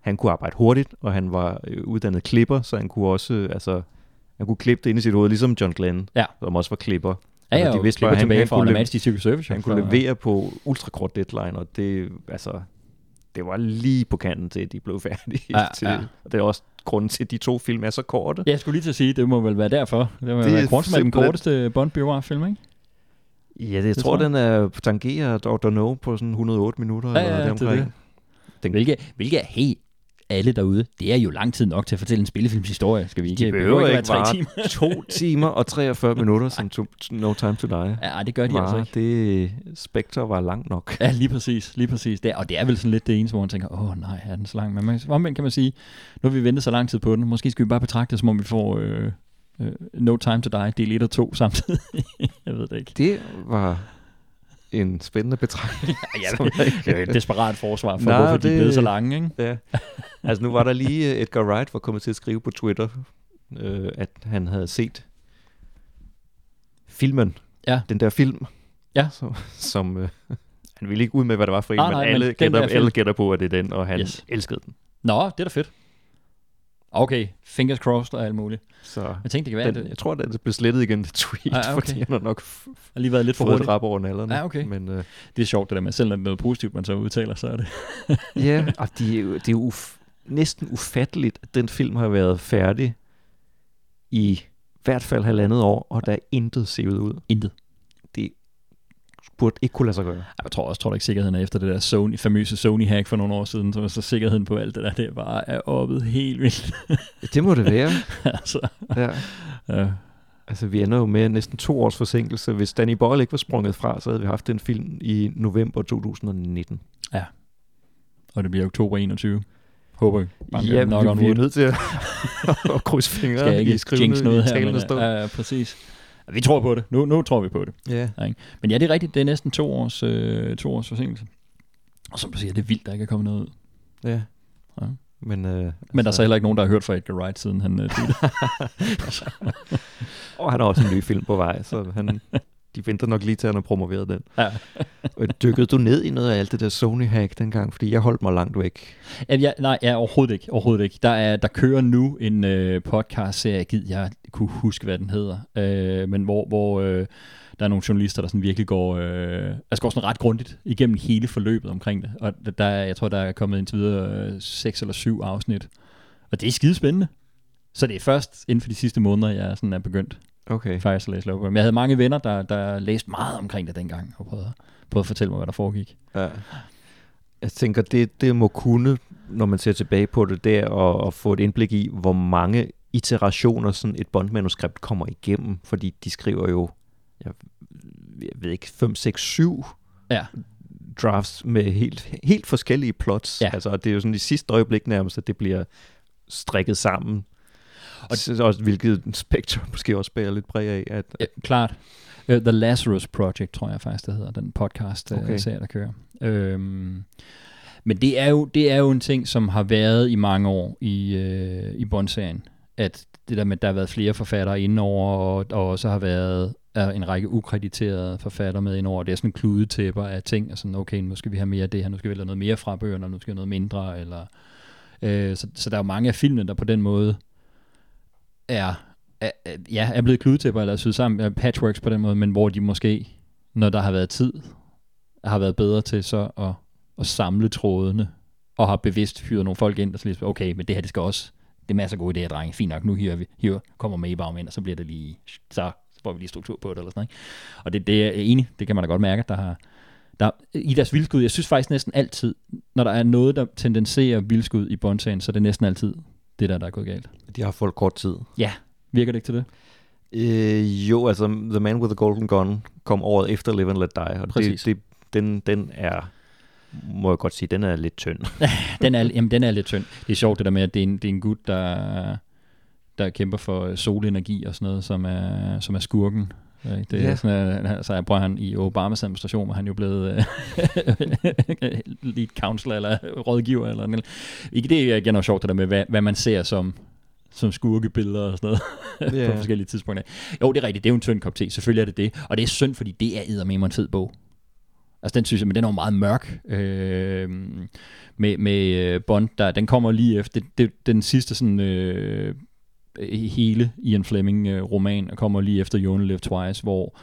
han kunne arbejde hurtigt, og han var øh, uddannet klipper, så han kunne også, øh, altså, han kunne klippe det ind i sit hoved, ligesom John Glenn, Ja. som også var klipper. Ja, Altså, ja, de de vidste bare, han- han kunne Automatic Secret Service. Han kunne levere på ultrakort deadline, og det, altså, det var lige på kanten til, at de blev færdige. Ja, til, ja. Og det er også grunden til, at de to film er så korte. Ja, jeg skulle lige til at sige, det må vel være derfor. Det må Det det være Quantum er den simpelthen- korteste Bond-biograffilm, ikke? Ja, det, jeg Det tror, jeg. den er tangerer Dr. No på sådan 108 minutter. Ja, eller ja, det er deromkring. det. Den- Hvilket, hvilket er helt alle derude. Det er jo lang tid nok til at fortælle en spillefilmshistorie. Skal vi ikke? De behøver ikke være tre vare timer. to timer og 43 minutter, som to, No Time to Die. Ja, det gør de altså var. ikke. Det Spectre var langt nok. Ja, lige præcis. Lige præcis. Det er, og det er vel sådan lidt det eneste, hvor man tænker, åh nej, er den så lang? Men man, omvendt kan man sige, nu har vi ventet så lang tid på den. Måske skal vi bare betragte det, som om vi får øh, øh, No Time to Die, del 1 og 2 samtidig. jeg ved det ikke. Det var en spændende betragtning. Ja, ikke- det er et desperat forsvar for, Nej, hvorfor de er det- blevet så lange, ikke? Ja. Altså nu var der lige øh, Edgar Wright var kommet til at skrive på Twitter, øh, at han havde set filmen. Ja. Den der film. Ja. Som, som øh, han ville ikke ud med, hvad det var for en, Nej, men, nej, men alle, den gætter, alle gætter på, at det er den, og han yes. elskede den. Nå, det er da fedt. Okay, fingers crossed og alt muligt. Så Jeg tænkte, det kan være, den, at jeg tror, det blev slettet igen til tweet, Ah, okay. fordi han har nok f- har lige været lidt for fået hurtigt. rap over nallerne. Ah, okay. Men øh, Det er sjovt det der med, selv når det er noget positivt, man så udtaler, så er det. ja, og de er jo, det er jo uf- næsten ufatteligt, at den film har været færdig i hvert fald halvandet år, og der er intet sivet ud. Intet. Burde ikke kunne lade sig gøre. Jeg tror også, tror ikke, sikkerheden er efter det der Sony, famøse Sony-hack for nogle år siden, så, så sikkerheden på alt det der, det bare er oppet helt vildt. Det må det være. altså, ja. ja. Altså, vi ender jo med næsten to års forsinkelse. Hvis Danny Boyle ikke var sprunget fra, så havde vi haft den film i november 2019. Og det bliver oktober 21. Håber jeg. Banker ja, vi, vi er nødt til at, at krydse fingre Skal jeg i ikke skrivende, jinx noget i her, men ja, ja, præcis. Vi tror på det. Nu, nu tror vi på det. Ja. Ja, ikke? Men ja, det er rigtigt. Det er næsten to års, øh, to års forsinkelse. Og som du siger, det er vildt, der ikke er kommet noget ud. ja. Ja. Men, øh, Men der er så heller ikke nogen, der har hørt fra Edgar Wright, siden han øh. Og han har også en ny film på vej, så han, de venter nok lige til, at han har promoveret den. Ja. Og Dykkede du ned i noget af alt det der Sony-hack dengang? Fordi jeg holdt mig langt væk. Ja, ja, nej, ja, overhovedet ikke. Overhovedet ikke. Der, er, der kører nu en øh, podcast-serie, gid jeg kunne huske, hvad den hedder, øh, men hvor, hvor øh, der er nogle journalister, der sådan virkelig går, øh, altså går sådan ret grundigt igennem hele forløbet omkring det. Og der, er, jeg tror, der er kommet indtil videre øh, seks eller syv afsnit. Og det er skide spændende. Så det er først inden for de sidste måneder, jeg sådan er begyndt Okay. faktisk at læse lovbøger. Men jeg havde mange venner, der, der læste meget omkring det dengang, og prøvede, prøvede at fortælle mig, hvad der foregik. Ja. Jeg tænker, det, det må kunne, når man ser tilbage på det der, og, og få et indblik i, hvor mange iterationer sådan et bondmanuskript kommer igennem. Fordi de skriver jo, jeg, jeg ved ikke, 5, 6, 7 Ja. drafts med helt, helt forskellige plots. Ja. Altså, det er jo sådan i sidste øjeblik nærmest, at det bliver strikket sammen. Og så, også, hvilket Spectre måske også bærer lidt præg af. At, Ja, klart. Uh, The Lazarus Project, tror jeg faktisk, det hedder, den podcast okay. Okay. serie, der kører. Øhm, men det er, jo, det er jo en ting, som har været i mange år i, øh, i Bond-serien. At det der med, at der har været flere forfattere indover, og, og også har været er en række ukrediterede forfattere med indover. Det er sådan kludetæpper af ting, og sådan, okay, nu skal vi have mere af det her, nu skal vi have noget mere fra bøgerne, nu skal vi have noget mindre, eller... Øh, så, så der er jo mange af filmene, der på den måde er, er, ja, er blevet kludetæpper eller syet sammen, er patchworks på den måde, men hvor de måske, når der har været tid, har været bedre til så at, at samle trådene, og har bevidst fyret nogle folk ind, og så lige, okay, men det her, det skal også, det er masser af gode idéer, drenge, fint nok, nu hiver vi, hiver, kommer med i bagmænd, og så bliver det lige, så får vi lige struktur på det, eller sådan noget. ikke? Og det, det er jeg enig, det kan man da godt mærke, der har, der, i deres vildskud, jeg synes faktisk næsten altid, når der er noget, der tendenserer vildskud i bondsagen, så er det næsten altid det der, der er gået galt. de har fået kort tid. Ja, virker det ikke til det? Øh, jo, altså The Man with the Golden Gun kom året efter Live and Let Die, og Præcis. det, det, den, den er, må jeg godt sige, den er lidt tynd. Den er, jamen, den er lidt tynd. Det er sjovt det der med, at det er en, det er en gut, der, der kæmper for solenergi og sådan noget, som er, som er skurken. Øh, Det Ja. er sådan, at, så prøver han i Obamas administration, var han jo blevet øh, lead counselor eller rådgiver. Eller noget. Ikke det er igen også sjovt, det der med, hvad, hvad man ser som, som skurkebilleder og sådan noget Ja. på forskellige tidspunkter. Jo, det er rigtigt, det er jo en tynd kop te, selvfølgelig er det det. Og det er synd, fordi det er eddermame en fed bog. Altså den synes jeg, men den er jo meget mørk. Øh, med, med øh, Bond, der, den kommer lige efter, det, det, den sidste sådan øh, hele Ian Fleming øh, roman kommer lige efter You Only Live Twice, hvor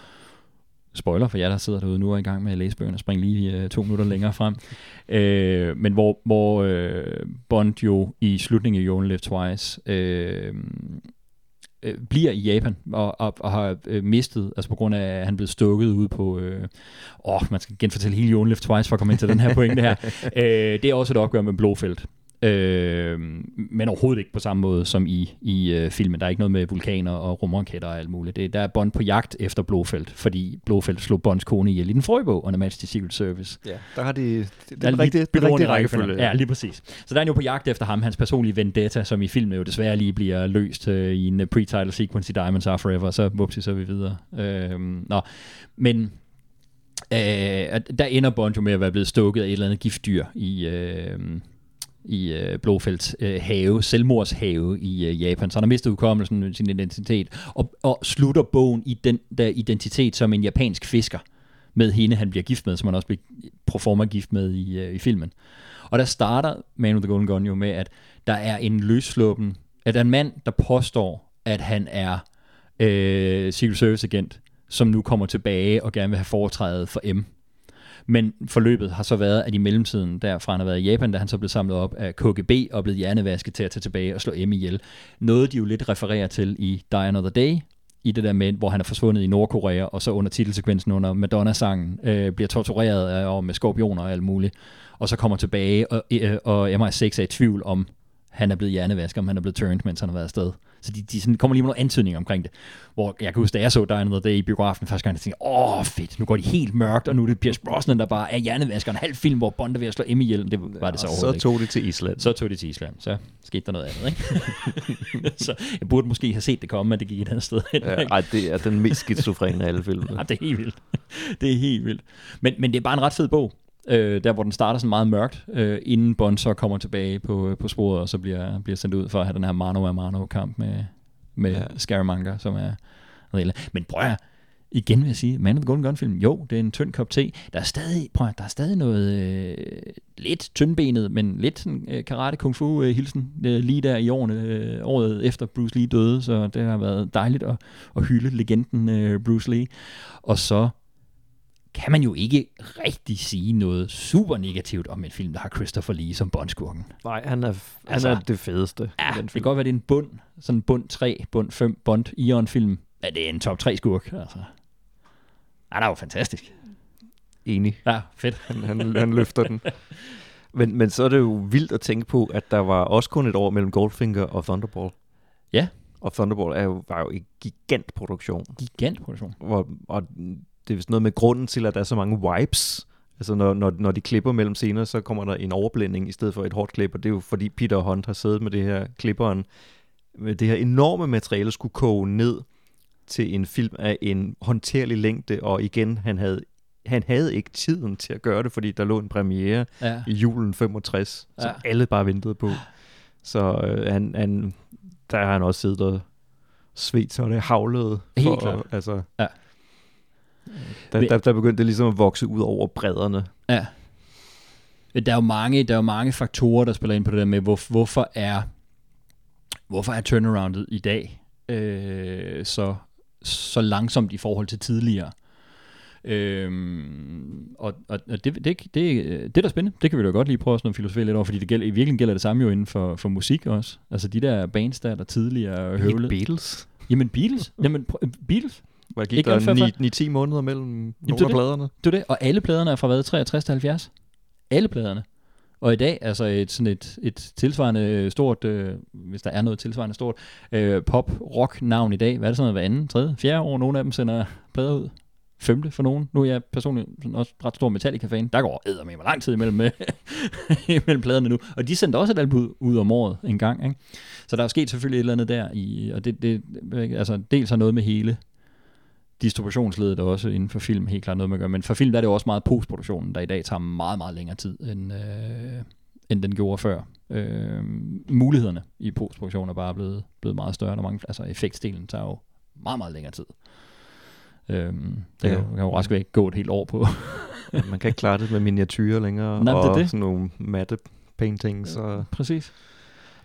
spoiler for jer, der sidder derude nu og er i gang med at læse bøgerne, spring lige øh, to minutter længere frem. Øh, men hvor, hvor øh, Bond jo i slutningen af You Only Live Twice øh, øh, bliver i Japan og, og, og har øh, mistet, altså på grund af, at han blevet stukket ude på, øh, åh, man skal genfortælle hele You Only Live Twice for at komme ind til den her pointe her. Øh, det er også et opgør med Blåfeldt. Øh, men overhovedet ikke på samme måde som i, i øh, filmen. Der er ikke noget med vulkaner og rumraketter og alt muligt. Det, der er Bond på jagt efter Blåfeldt, fordi Blåfeldt slog Bonds kone ihjel i den forrige bog, Under Majesty Secret Service. Ja, der har de det, det, Der er rigtige, den rækkefølge. Ja, lige præcis. Så der er han jo på jagt efter ham, hans personlige vendetta, som i filmen jo desværre lige bliver løst øh, i en øh, pre-title sequence i Diamonds Are Forever, så vupsi, så er vi videre. Øh, nå, men øh, der ender Bond jo med at være blevet stukket af et eller andet giftdyr i... Øh, i øh, Blåfelds øh, have, selvmordshave i øh, Japan. Så han har mistet hukommelsen, sin identitet, og, og slutter bogen i den der identitet som en japansk fisker med hende, han bliver gift med, som han også bliver proforma gift med i, øh, i filmen. Og der starter Man with the Golden Gun jo med, at der er en løssluppen, at der er en mand, der påstår, at han er øh, Secret Service agent, som nu kommer tilbage og gerne vil have foretrædet for M. Men forløbet har så været, at i mellemtiden, derfra han har været i Japan, da han så blev samlet op af KGB og blev hjernevasket til at tage tilbage og slå M ihjel. Noget de jo lidt refererer til i Die Another Day, i det der med, hvor han er forsvundet i Nordkorea, og så under titelsekvensen under Madonna-sangen, øh, bliver tortureret af, og med skorpioner og alt muligt, og så kommer tilbage, og, øh, og MI6 er i tvivl om, han er blevet hjernevasket, om han er blevet turned, mens han har været afsted. Så de, de sådan, kommer lige med nogle antydninger omkring det. Hvor jeg kan huske, da jeg så Die Another Day i biografen første gang, jeg tænkte, åh fedt, nu går de helt mørkt, og nu er det Pierce Brosnan, der bare er hjernevasker. En halv film, hvor Bond er ved at slå M ihjel. Det var det så overhovedet så ikke. tog de til Island. Så tog de til Island, så skete der noget andet, ikke? så jeg burde måske have set det komme, men det gik et andet sted hen. Ja, ej, det er den mest skizofrene af alle filmene. Ja, det er helt vildt. Det er helt vildt. Men, men det er bare en ret fed bog. Øh, der hvor den starter sådan meget mørkt, øh, inden Bond så kommer tilbage på, på sporet, og så bliver, bliver sendt ud for at have den her mano a mano kamp med, med Ja. Scaramanga, som er reelt. Men prøv at igen vil jeg sige, Man of the Golden Gun film, jo, det er en tynd kop te. Der er stadig, prøv at, der er stadig noget øh, lidt tyndbenet, men lidt sådan, øh, karate kung fu øh, hilsen øh, lige der i årene, øh, året efter Bruce Lee døde, så det har været dejligt at, at hylde legenden øh, Bruce Lee. Og så kan man jo ikke rigtig sige noget super negativt om en film, der har Christopher Lee som bondskurken. Nej, han er, han Altså, er det fedeste. Ja, den det kan film. godt være, det er en bund, sådan en bund 3, bund 5, bond Ion film. Ja, det er en top 3 skurk, altså. Ja, det er jo fantastisk. Enig. Ja, fedt. Han, han, han løfter den. Men, men så er det jo vildt at tænke på, at der var også kun et år mellem Goldfinger og Thunderball. Ja. Og Thunderball er jo, var jo en gigantproduktion. Gigantproduktion. Hvor, og det er vist noget med grunden til, at der er så mange wipes. Altså når, når, når de klipper mellem scener, så kommer der en overblænding i stedet for et hårdt klip, og det er jo fordi Peter Hunt har siddet med det her klipperen, med det her enorme materiale skulle koge ned til en film af en håndterlig længde, og igen, han havde, han havde ikke tiden til at gøre det, fordi der lå en premiere Ja. i julen 65, som Ja. alle bare ventede på. Så øh, han, han, der har han også siddet og svedt, så det havlede. Helt for, klart. Altså, Ja. Der, der, der begyndte det ligesom at vokse ud over bredderne. Ja. Der er jo mange, der er jo mange faktorer, der spiller ind på det der med, hvor, hvorfor er hvorfor er turnaroundet i dag øh, så, så langsomt i forhold til tidligere. Øhm, og og det, det, det, det er da spændende. Det kan vi da godt lige prøve at filosofere lidt over, fordi det gælder, i virkeligheden gælder det samme jo inden for, for musik også. Altså de der bands der, der tidligere høvlede. Beatles. Jamen Beatles. Jamen Beatles. Der gik Ikke der 9-10 måneder mellem nogle det af pladerne. Det er det. Og alle pladerne er fra hvad? 63 til 70? Alle pladerne. Og i dag, altså et, sådan et, et tilsvarende stort, øh, hvis der er noget tilsvarende stort, øh, pop-rock-navn i dag, hvad er det sådan noget, hver anden, tredje, fjerde år, nogle af dem sender plader ud? Femte for nogen. Nu er jeg personligt sådan også ret stor Metallica-fan. Der går æder med lang tid imellem, øh, imellem pladerne nu. Og de sendte også et album ud, ud om året en gang. Ikke? Så der er sket selvfølgelig et eller andet der. I, og det, det, altså, dels har noget med hele distributionsledet også inden for film helt klart noget med at gøre. Men for film der er det jo også meget postproduktionen, der i dag tager meget, meget længere tid, end, øh, end den gjorde før. Øh, mulighederne i postproduktion er bare blevet, blevet meget større. Der er mange, altså effektdelen tager jo meget, meget længere tid. Øh, det Ja. kan, kan jo rask væk gå et helt år på. Man kan ikke klare det med miniatyrer længere, Nej, det er og det. sådan nogle matte paintings. Og, Præcis.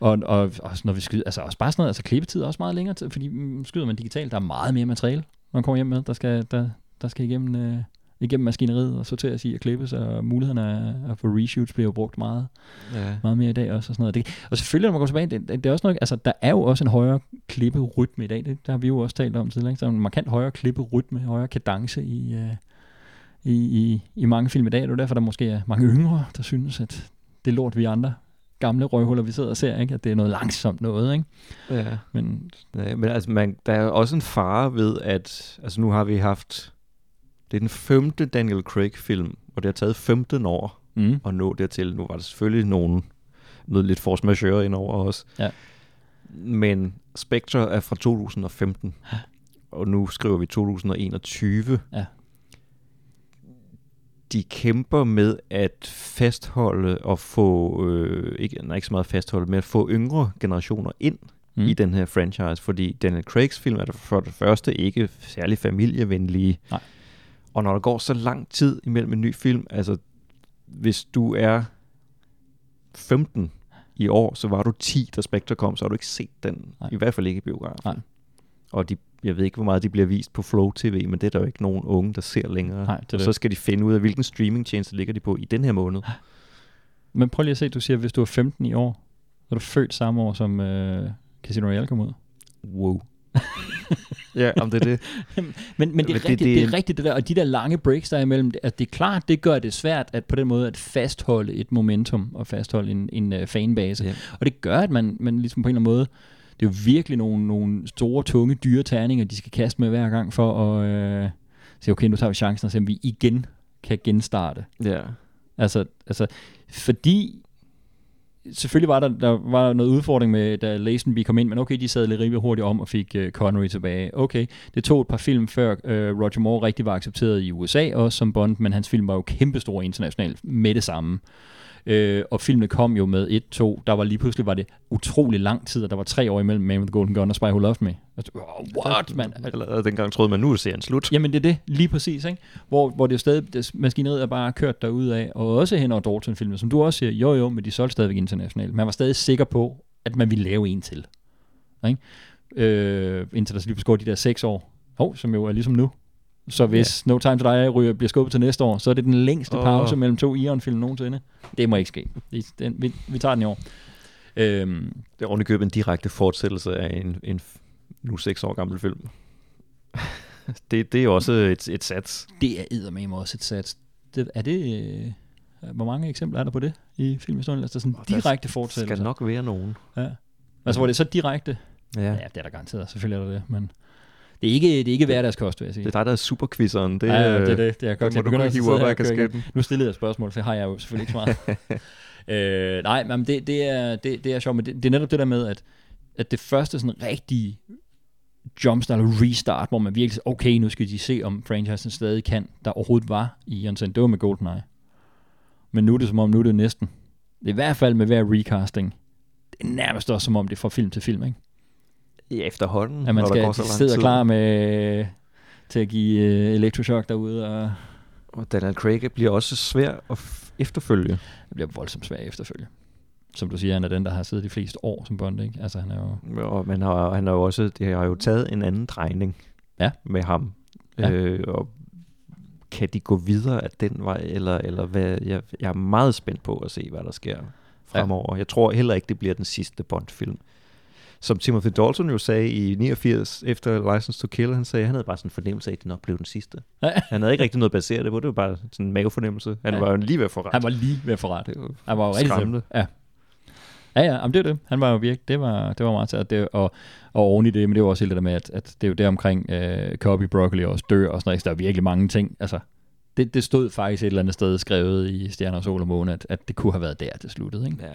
Og, og også når vi skyder, altså også bare sådan noget, altså klippetid er også meget længere fordi mm, skyder man digitalt, der er meget mere materiale, man kommer hjem med, der skal, der, der skal igennem, øh, igennem maskineriet og sorteres i og klippes, og mulighederne af at få reshoots bliver jo brugt meget, ja. meget mere i dag også og sådan noget. Det, og selvfølgelig, når man går tilbage, det, det, det er også noget, altså der er jo også en højere klipperytme i dag, det, der har vi jo også talt om tidligere, ikke? der er en markant højere klipperytme, højere kadence i, øh, i, i, i mange film i dag, det er derfor, der måske er mange yngre, der synes, at det lort, vi andre gamle røghuller, vi sidder og ser, ikke? at det er noget langsomt noget. Ikke? ja. Men Ja, men altså, man, der er også en fare ved, at altså nu har vi haft, det er den femte Daniel Craig-film, og det har taget 15 år mm, at nå dertil. Nu var der selvfølgelig nogen, noget lidt force majeure ind over os. Ja. Men Spectre er fra 2015, og nu skriver vi 2021. Ja. De kæmper med at fastholde og få, øh, ikke, nej, ikke så meget fastholde, men at få yngre generationer ind mm. i den her franchise, fordi Daniel Craigs film er der for det første ikke særlig familievenlige. Nej. Og når der går så lang tid imellem en ny film, altså hvis du er 15 i år, så var du 10, da Spectre kom, så har du ikke set den. Nej. I hvert fald ikke i biografen. Nej. Og de, jeg ved ikke, hvor meget de bliver vist på Flow TV, men det er der jo ikke nogen unge, der ser længere. Nej, det og det. så skal de finde ud af, hvilken streamingtjeneste ligger de på i den her måned. Men prøv lige at se, du siger, hvis du er 15 i år, så er du født samme år, som øh, Casino Royale kom ud. Wow. ja, om det er det. Men, men det, er Men det- rigtigt, det, det- det er rigtigt det der, og de der lange breaks der er imellem, at det er klart, det gør det svært at på den måde at fastholde et momentum og fastholde en, en uh, fanbase. Ja. Og det gør, at man, man ligesom på en eller anden måde, det er jo virkelig nogle, nogle store, tunge, dyre terninger, de skal kaste med hver gang for at øh, sige, okay, nu tager vi chancen og se, om vi igen kan genstarte. Ja. Altså, altså fordi selvfølgelig var der, der var noget udfordring med, da Lazenby kom ind, men okay, de sad lidt rimelig hurtigt om og fik uh, Connery tilbage. Okay, det tog et par film før uh, Roger Moore rigtig var accepteret i USA også som Bond, men hans film var jo kæmpestor internationalt med det samme. Øh, og filmene kom jo med 1, 2, der var lige pludselig var det utrolig lang tid, og der var tre år imellem Man with the Golden Gun og Spy Who Loved Me. Altså, oh, what, man? Allerede dengang troede man, nu er serien slut. Jamen det er det, lige præcis, ikke? Hvor, hvor det er jo stadig, det, maskineriet er bare kørt derud af, og også hen over Dalton-filmen, som du også siger, jo jo, men de solgte stadigvæk internationalt. Man var stadig sikker på, at man ville lave en til. Ikke? Øh, indtil der lige går de der seks år, oh, som jo er ligesom nu. Så hvis ja. No Time to Die ryger, bliver skubbet til næste år, så er det den længste Åh. pause mellem to Ion-film nogensinde. Det må ikke ske. Den, vi, vi tager den i år. Øhm, Det er ovenikøbet en direkte fortsættelse af en, en nu seks år gammel film. det, det er også et, et sats. det er eddermame også et sats. Det, er det... Øh, hvor mange eksempler er der på det i filmhistorien? Altså sådan der direkte Der fortsættelse. skal nok være nogen. Ja. Altså hvor det er så direkte. Ja. Ja, det er der garanteret. Selvfølgelig er der det. Men det er ikke, det er ikke hverdagskost, vil jeg sige. Det er dig, der er superquizzeren. Det, Det, ja, ja, det er det. det er godt. må Jeg du hive op af kasketten. Nu stillede jeg spørgsmål, så har jeg jo selvfølgelig ikke svaret. øh, nej, men det, det, er, det, det er sjovt, men det, det er netop det der med, at, at det første sådan rigtige jumpstart eller restart, hvor man virkelig okay, nu skal de se, om franchisen stadig kan, der overhovedet var i Janssen. Det var med GoldenEye. Men nu er det som om, nu er det næsten. Det er i hvert fald med hver recasting. Det er nærmest også som om, det er fra film til film, ikke? Ja, efterhånden. At man når der skal går så lang sidde tid. klar med til at give uh, elektroshock derude, og Og Daniel Craig bliver også svær at f- efterfølge. det bliver voldsomt svært efterfølge. Som du siger, han er den, der har siddet de fleste år som Bond, ikke? Altså, han er jo... Og man har, han har jo også, det har jo taget en anden drejning Ja. med ham. Ja. Øh, og kan de gå videre af den vej, eller, eller hvad? Jeg, jeg er meget spændt på at se, hvad der sker fremover. Jeg tror heller ikke, det bliver den sidste Bond-film. Som Timothy Dalton jo sagde i 89 efter License to Kill, han sagde, han havde bare sådan en fornemmelse af, at det nok blev den sidste. Han havde ikke rigtig noget at basere det på, det var bare sådan en mavefornemmelse. Han Ja. var jo lige ved at få ret. Han var lige ved at få ret. det var Han var jo rigtig. Ja. Ja, ja, jamen det er det. Han var jo virkelig, det var, det var meget tæt. Det, og, og oven i det, men det var også hele det der med, at, at det er jo der omkring øh, Copy Broccoli også dør og sådan noget. Der er virkelig mange ting. Altså, det, det stod faktisk et eller andet sted skrevet i Stjerner, Sol og Måne, at, at det kunne have været der, det sluttede. Ikke? Ja.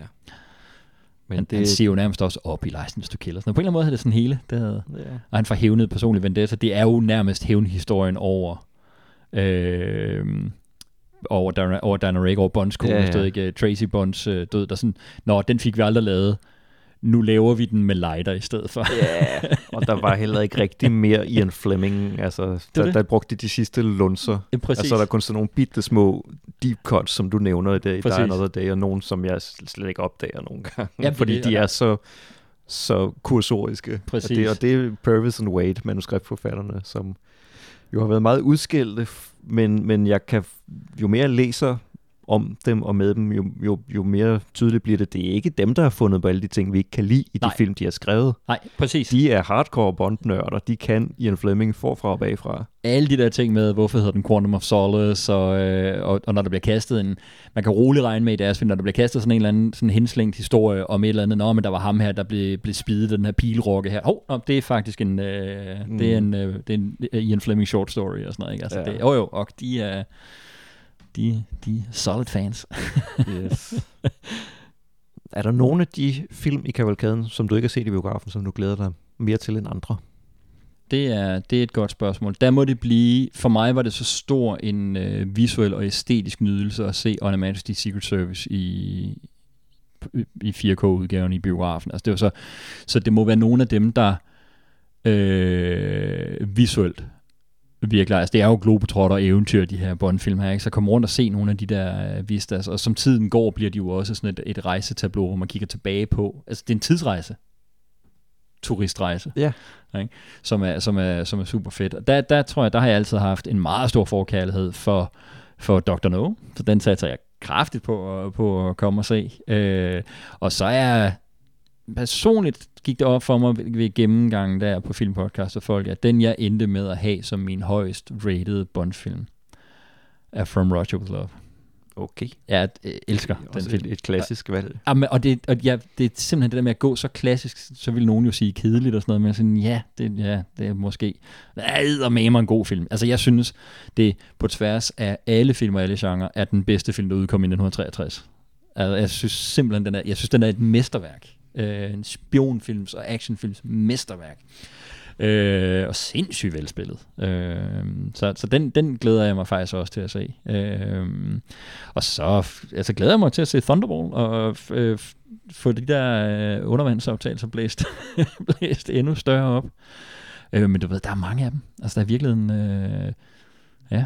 Men han, det... han siger jo nærmest også op i License to Kill. Så på en eller anden måde er det sådan hele. Det havde, ja. Og han får hævnet personlig vendetta. Det er jo nærmest hævnhistorien over... Øh, over Dana, over Dana Rake, over Bonds kone, ja, ja. ikke? Tracy Bonds øh, død, der sådan, nå, den fik vi aldrig lavet nu laver vi den med lighter i stedet for. Ja, og der var heller ikke rigtig mere Ian Fleming. Altså, der, der brugte de de sidste lunser. Ja, præcis. Altså, der er kun sådan nogle bitte små deep cuts, som du nævner i dag, der er noget dag, og nogen, som jeg slet ikke opdager nogle gange. Ja, fordi de er så, så kursoriske. Præcis. Og det, og det er Purvis and Wade, manuskriptforfatterne, som jo har været meget udskældte, men, men jeg kan, jo mere jeg læser om dem og med dem, jo, jo, jo mere tydeligt bliver det, det er ikke dem, der har fundet på alle de ting, vi ikke kan lide i Nej. de film, de har skrevet. Nej, præcis. De er hardcore bondnørder, de kan Ian Fleming forfra og bagfra. Alle de der ting med, hvorfor hedder den Quantum of Solace, og, øh, og, og når der bliver kastet en, man kan roligt regne med i deres film, når der bliver kastet sådan en eller anden sådan henslængt historie om et eller andet, nå, men der var ham her, der blev, blev spidet den her pilrokke her. Hov, oh, det er faktisk en, øh, mm. det er en, øh, det er en Ian Fleming short story og sådan noget, ikke? Altså, ja. det, oh, jo, og de er, de, de solid fans. yes. Er der nogle af de film i kavalkaden, som du ikke har set i biografen, som du glæder dig mere til end andre? Det er, det er et godt spørgsmål. Der må det blive, for mig var det så stor en øh, visuel og æstetisk nydelse at se On Majesty Secret Service i, i 4K-udgaven i biografen. Altså det var så, så det må være nogle af dem, der øh, visuelt virkelig, altså det er jo globetrotter og eventyr, de her Bond-film her, ikke? så kom rundt og se nogle af de der uh, vistas, og som tiden går, bliver de jo også sådan et, et rejsetableau, hvor man kigger tilbage på, altså det er en tidsrejse, turistrejse, ja. ikke? Som, er, som, er, som er super fedt. Og der, der tror jeg, der har jeg altid haft en meget stor forkærlighed for, for Dr. No, så den satser jeg kraftigt på, på at komme og se. Øh, og så er personligt gik det op for mig ved gennemgangen der på Filmpodcast og folk, at den jeg endte med at have som min højst rated Bond-film, er From Russia With Love. Okay. Jeg elsker den film. Et, et klassisk valg. Men, og, det, og ja, det er simpelthen det der med at gå så klassisk, så vil nogen jo sige kedeligt og sådan noget, men sådan, ja, det, ja, det er måske, det er med en god film. Altså jeg synes, det på tværs af alle film og alle genrer, er den bedste film, der udkom i 1963. Altså, jeg synes simpelthen, den er, jeg synes, den er et mesterværk øh, en spionfilms og actionfilms mesterværk. Øh, og sindssygt velspillet. Øh, så så den, den glæder jeg mig faktisk også til at se. Øh, og så altså, glæder jeg mig til at se Thunderball og øh, få de der øh, undervandsoptagelser blæst, blæst endnu større op. Øh, men du ved, der er mange af dem. Altså der er virkelig en... Øh, ja,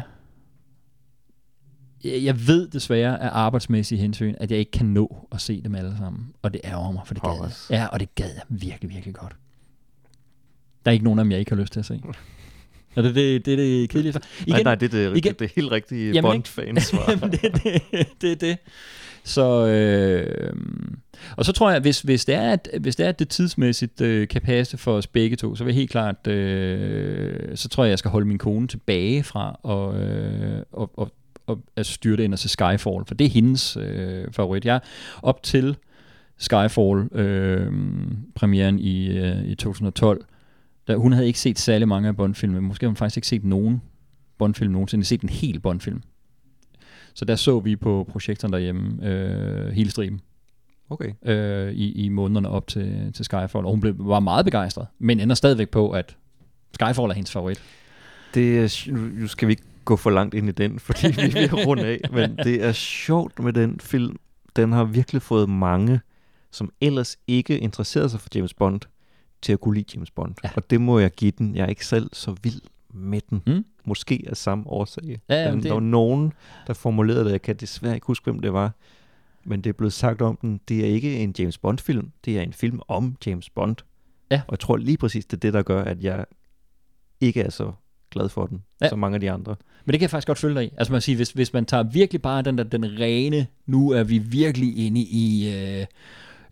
jeg ved desværre af arbejdsmæssige hensyn, at jeg ikke kan nå at se dem alle sammen. Og det ærger mig, for det gad jeg. Ja, og det gad jeg virkelig, virkelig godt. Der er ikke nogen af dem, jeg ikke har lyst til at se. Og det, det, det er det kedelige svar. Igen, nej, nej, det er det, igen, det er helt rigtige Bond-fans svar. det, det, det er det. Så, øh, og så tror jeg, hvis, hvis, det er, at, hvis det er, at det tidsmæssigt øh, kan passe for os begge to, så vil jeg helt klart, øh, så tror jeg, jeg skal holde min kone tilbage fra og, øh, og, og at styrte ind og se Skyfall, for det er hendes øh, favorit. Jeg op til Skyfall øh, premieren i, øh, i 2012, der, hun havde ikke set særlig mange af Bond-filmene. Måske har hun faktisk ikke set nogen Bond-film nogensinde. set en hel Bond-film. Så der så vi på projektoren derhjemme øh, hele striben. Okay. Øh, i, I månederne op til, til Skyfall. Og hun blev, var meget begejstret, men ender stadigvæk på, at Skyfall er hendes favorit. Det, nu skal vi ikke gå for langt ind i den, fordi vi er ved runde af. Men det er sjovt med den film. Den har virkelig fået mange, som ellers ikke interesserede sig for James Bond, til at kunne lide James Bond. Ja. Og det må jeg give den. Jeg er ikke selv så vild med den. Mm. Måske af samme årsag. Ja, ja, det... Der var nogen, der formulerede det. Jeg kan desværre ikke huske, hvem det var. Men det er blevet sagt om den. Det er ikke en James Bond-film. Det er en film om James Bond. Ja. Og jeg tror lige præcis, det er det, der gør, at jeg ikke er så glad for den, ja. som mange af de andre. Men det kan jeg faktisk godt følge dig i. Altså man siger, hvis, hvis man tager virkelig bare den der, den rene, nu er vi virkelig inde i øh,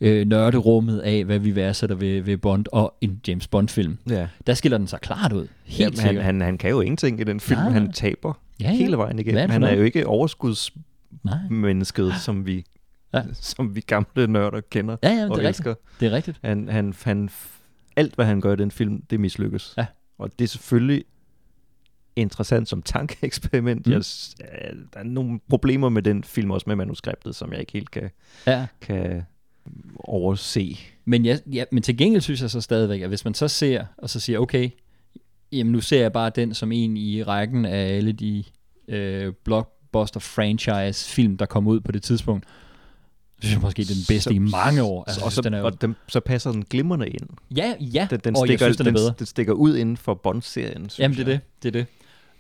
øh, nørderummet af, hvad vi værdsætter ved, ved Bond og en James Bond-film. Ja. Der skiller den sig klart ud. Helt Jamen, han, han, han kan jo ingenting i den film. Nej. Han taber ja, ja. hele vejen igennem. Han er jo ikke overskudsmennesket, som vi ja. som vi gamle nørder kender ja, ja, og det er elsker. Rigtigt. Det er rigtigt. Han, han, han, alt, hvad han gør i den film, det mislykkes. Ja. Og det er selvfølgelig interessant som tankeeksperiment. Mm. Jeg, der er nogle problemer med den film, også med manuskriptet, som jeg ikke helt kan, ja. kan overse. Men, jeg, ja, men til gengæld synes jeg så stadigvæk, at hvis man så ser, og så siger, okay, jamen nu ser jeg bare den som en i rækken af alle de øh, blockbuster franchise film, der kom ud på det tidspunkt, måske, det er den bedste Så- i mange år. Altså, og, så, den er, jo- og den, så passer den glimrende ind. ja, ja, Den, den, og stikker, jeg synes, den er bedre. Den, den stikker ud inden for Bond-serien, synes Jamen, det er jeg. det, det er det.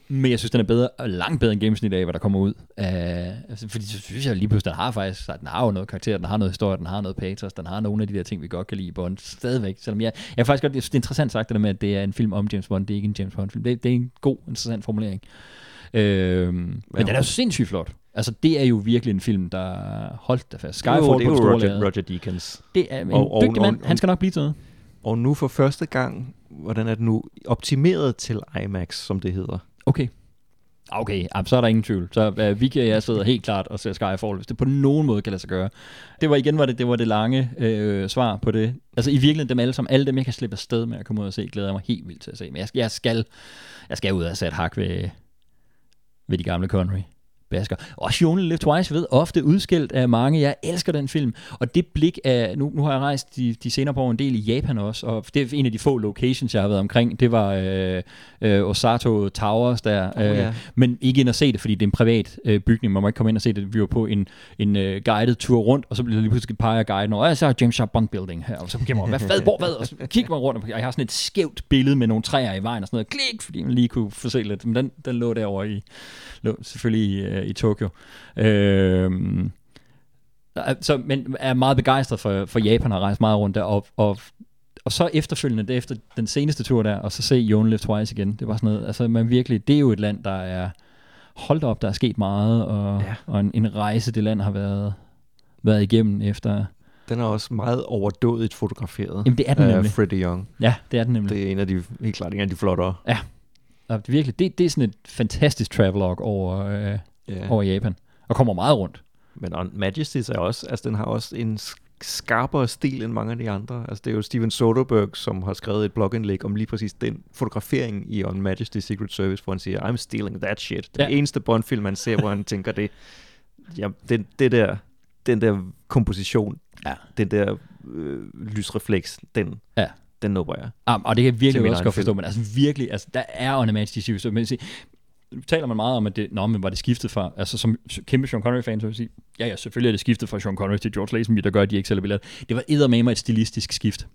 Men jeg synes, den er bedre, og langt bedre end gennemsnit af, hvad der kommer ud. Altså, fordi så synes jeg lige pludselig, den har faktisk, så den har jo noget karakter, den har noget historie, den har noget pathos, den har nogle af de der ting, vi godt kan lide i Bond, stadigvæk. Selvom jeg, jeg faktisk godt, jeg synes, det er interessant sagt, det der med, at det er en film om James Bond, det er ikke en James Bond-film. Det, det er en god, interessant formulering. Øhm, men den er jo sindssygt flot. Altså, det er jo virkelig en film, der holdt der fast. Skyfall Jo, det er jo Roger. Roger Deakins. Det er en Og- og- dygtig mand. Han skal nok blive til noget. Og nu for første gang, hvordan er det nu, optimeret til IMAX, som det hedder. Okay. Okay, så er der ingen tvivl. Så øh, uh, Vicky og jeg sidder helt klart og ser Skyfall, hvis det på nogen måde kan lade sig gøre. Det var igen var det, det, var det lange øh, svar på det. Altså i virkeligheden dem alle sammen, alle dem jeg kan slippe afsted med at komme ud og se, glæder jeg mig helt vildt til at se. Men jeg, jeg, skal, jeg skal ud og sætte hak ved, ved de gamle Connery. Basker. Og Only Live Twice ved ofte udskilt af mange. Jeg elsker den film. Og det blik af, nu, nu har jeg rejst de, de senere på en del i Japan også, og det er en af de få locations, jeg har været omkring. Det var øh, øh, Osato Towers der. Oh, ja. Men ikke ind og se det, fordi det er en privat øh, bygning. Man må ikke komme ind og se det. Vi var på en, en øh, guided tur rundt, og så blev der lige pludselig peger guiden over, og så er James Sharp Bond Building her. Og så gik man, hvad fad, hvor, hvad? Og så kigger man rundt, og jeg har sådan et skævt billede med nogle træer i vejen og sådan noget. Klik, fordi man lige kunne få se lidt. Men den, den lå derovre i, lå selvfølgelig i, øh, i Tokyo. Øhm, så, men er meget begejstret for, for Japan og har rejst meget rundt der, og, og og så efterfølgende, det er efter den seneste tur der, og så se You Only Live Twice igen. Det var sådan noget, altså man virkelig, det er jo et land, der er, holdt op, der er sket meget, og, Ja. ja. og en, en rejse, det land har været, været igennem efter, Den er også meget overdådigt fotograferet. Jamen, det er den nemlig. Freddie Young. ja, det er den nemlig. Det. Er en af de, helt klart en af de flottere. Og det, virkelig, det, det er sådan et fantastisk travelog over, øh, Ja. over Japan, og kommer meget rundt. Men On Majesties er også, altså den har også en sk- skarpere stil end mange af de andre. Altså det er jo Steven Soderbergh, som har skrevet et blogindlæg om lige præcis den fotografering i On Majesty's Secret Service, hvor han siger, I'm stealing that shit. Den Ja. eneste Bond-film, man ser, hvor han tænker det, ja, det, det der, den der komposition, Ja. den der øh, lysrefleks, den, Ja. den nubber jeg. Um, og det kan jeg virkelig også godt forstå, men altså virkelig, altså, der er Onomatic Issues. Men se, nu taler man meget om, at det, nå, men var det skiftet fra, altså som kæmpe Sean Connery-fan, så vil jeg sige, ja, ja, selvfølgelig er det skiftet fra Sean Connery til George Lazenby, der gør, at de ikke sælger billetter. Det var eddermame et stilistisk skift.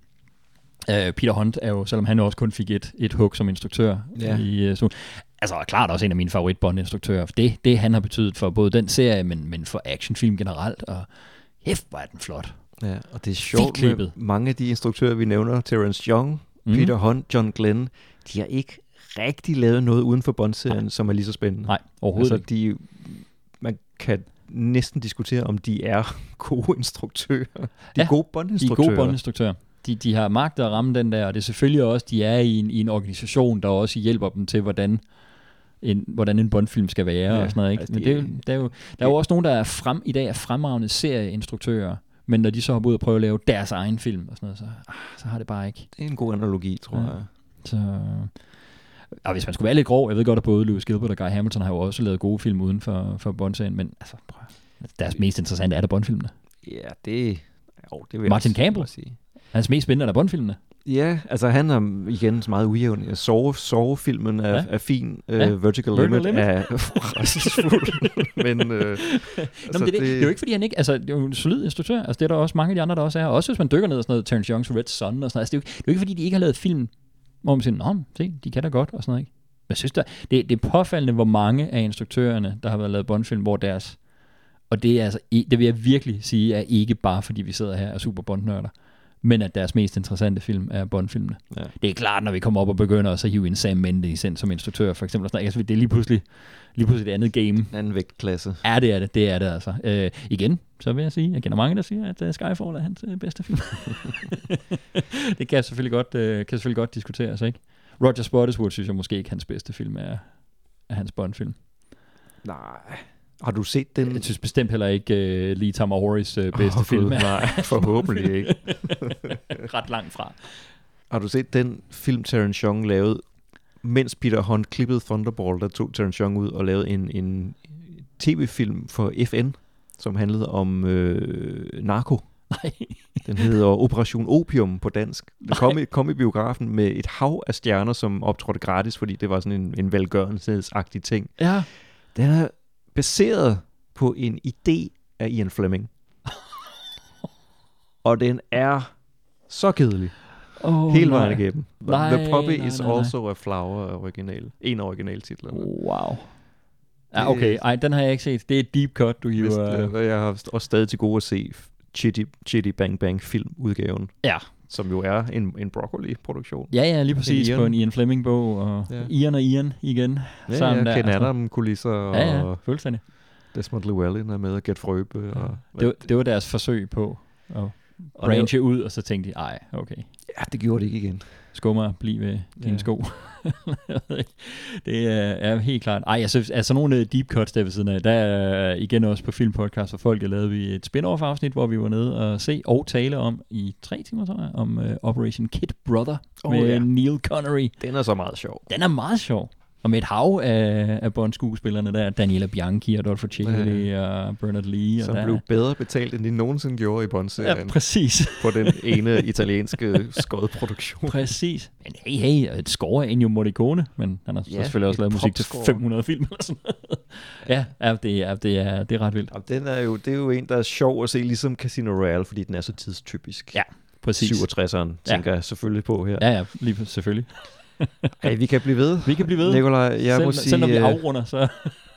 Uh, Peter Hunt er jo, selvom han også kun fik et, et hug som instruktør Ja. i uh, så, altså klart også en af mine favorit Bond-instruktører. Det, det han har betydet for både den serie, men, men for actionfilm generelt, og hæft, hvor er den flot. Ja, og det er sjovt med mange af de instruktører, vi nævner, Terence Young, mm. Peter Hunt, John Glenn, de har ikke rigtig lavet noget uden for Bond-serien, som er lige så spændende. Nej, overhovedet altså, de, man kan næsten diskutere, om de er gode instruktører. De er Ja, gode De er Bond-instruktører. gode bondinstruktører. De, de har magt at ramme den der, og det er selvfølgelig også, de er i en, i en organisation, der også hjælper dem til, hvordan en, hvordan en Bondfilm skal være Ja, og sådan noget. Ikke? altså, Men de- det er, der, er jo, der er jo også nogen, der er frem, i dag er fremragende serieinstruktører, men når de så har ud og prøve at lave deres egen film og sådan noget, så, ah, så har det bare ikke. Det er en god analogi, tror ja. jeg. Så, og hvis man skulle være lidt grov, jeg ved godt, at både Lewis Gilbert og Guy Hamilton har jo også lavet gode film uden for, for Bond-serien, men altså, prøv, deres mest interessante er der Bond-filmene. Ja, det, jo, det vil Martin jeg Campbell. sige. Hans mest spændende er Bond-filmene. Ja, altså han er igen meget ujævn. Sove, sovefilmen er, Ja. ja. er fin. Uh, Ja. Vertical, Vertical Limit, Limit. er rædselsfuld. Men, uh, Nå, men det, er det, det, er jo ikke, fordi han ikke... Altså, det er jo en solid instruktør. Altså, det er der også mange af de andre, der også er. Også hvis man dykker ned og sådan noget, Terence Young's Red Son og sådan noget. Altså, det, er jo, det er jo ikke, fordi de ikke har lavet film, hvor man siger, nå, se, de kan da godt og sådan noget, ikke? Men jeg synes, der, det, det er påfaldende, hvor mange af instruktørerne, der har været lavet Bond-film, hvor deres... Og det er altså, det vil jeg virkelig sige, er ikke bare, fordi vi sidder her og er super bondnørder men at deres mest interessante film er Bond-filmene. ja. Det er klart, når vi kommer op og begynder at så hive en Sam Mendes ind som instruktør, for eksempel. og Sådan, altså, det er lige pludselig, lige pludselig et andet game. En anden vægtklasse. Ja, det er det. Det er det altså. Øh, igen, så vil jeg sige, jeg kender mange, der siger, at uh, Skyfall er hans uh, bedste film. det kan selvfølgelig godt, uh, kan selvfølgelig godt diskuteres, ikke? Roger Spottiswoode synes jeg måske ikke, hans bedste film er, er hans Bond-film. Nej. Har du set den? Jeg synes bestemt heller ikke uh, Lee Tamahoris uh, bedste Åh, film Nej, forhåbentlig ikke. ret langt fra. Har du set den film, Terence Young lavede, mens Peter Hunt klippede Thunderball, der tog Terence Young ud og lavede en, en tv-film for FN, som handlede om øh, narko. Nej. Den hedder Operation Opium på dansk. Den kom i, kom i biografen med et hav af stjerner, som optrådte gratis, fordi det var sådan en, en velgørenhedsagtig ting. Ja. Den er baseret på en idé af Ian Fleming. Og den er så kedelig. Oh, Hele vejen igennem. Nej, The Puppy nej, is nej, nej. also a flower er original. En af originaltitlerne. Wow. Ja, okay. Ej, den har jeg ikke set. Det er et deep cut, du hiver. øh, jeg har også stadig til gode at se Chitty, Chitty Bang Bang filmudgaven, Ja. Som jo er en, en broccoli-produktion. Ja, ja, lige præcis. Ian. På en Ian Fleming-bog. Og Ja. ja. Ian og Ian igen. Ja, sammen ja, der, Ken altså. Adam-kulisser og Ja, ja, fuldstændig. Desmond Llewellyn er med, og Gert Frøbe. Og, Det var, det var deres forsøg på at og branche ud, og så tænkte de, ej, okay, ja, det gjorde det ikke igen. skummer, bliv ved dine Ja. sko. Det er, er helt klart. Ej, synes, altså nogle deep cuts der ved siden af, der er igen også på Filmpodcast for folk, lavede vi et spin-off afsnit, hvor vi var nede og se og tale om i tre timer, tror jeg, om uh, Operation Kid Brother Åh, med ja. Neil Connery. Den er så meget sjov. Den er meget sjov. Og med et hav af, af Bond-skuespillerne der, Daniela Bianchi, Adolfo Cicoli og Bernard Lee. Som og der, blev bedre betalt, end de nogensinde gjorde i Bond-serien Ja, præcis. på den ene italienske skodproduktion. Præcis. Men hey, hey, et score af Ennio Morricone, men han har Ja, ja, selvfølgelig også et lavet musik til popscore. 500 film eller sådan noget. ja, ja, det er, det er, det er ret vildt. Jamen, den er jo, det er jo en, der er sjov at se, ligesom Casino Royale, fordi den er så tidstypisk. Ja, Præcis. 67'eren, tænker jeg selvfølgelig på her. Ja, ja, lige selvfølgelig. Hey, vi kan blive ved. Vi kan blive ved. Nikolaj, jeg selv, må selv når vi sige øh, afrunder, så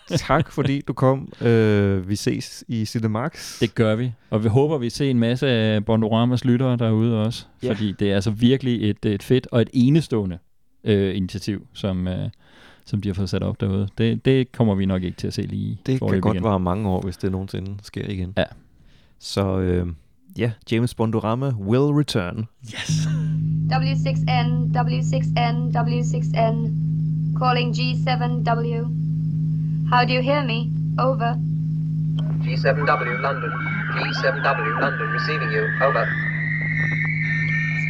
tak, fordi du kom. Øh, vi ses i Cinemax. det gør vi. Og vi håber, vi ser en masse af Bondoramas lyttere derude også. Ja. Fordi det er altså virkelig et, et fedt og et enestående øh, initiativ, som, øh, som de har fået sat op derude. Det, det kommer vi nok ikke til at se lige Det kan godt igen. vare mange år, hvis det nogensinde sker igen. Ja. Så øh, ja, James Bondorama will return. Yes. W6N, W6N, W6N. Calling G7W. How do you hear me? Over. G7W London. G7W London receiving you. Over.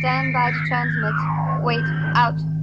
Stand by to transmit. Wait. Out.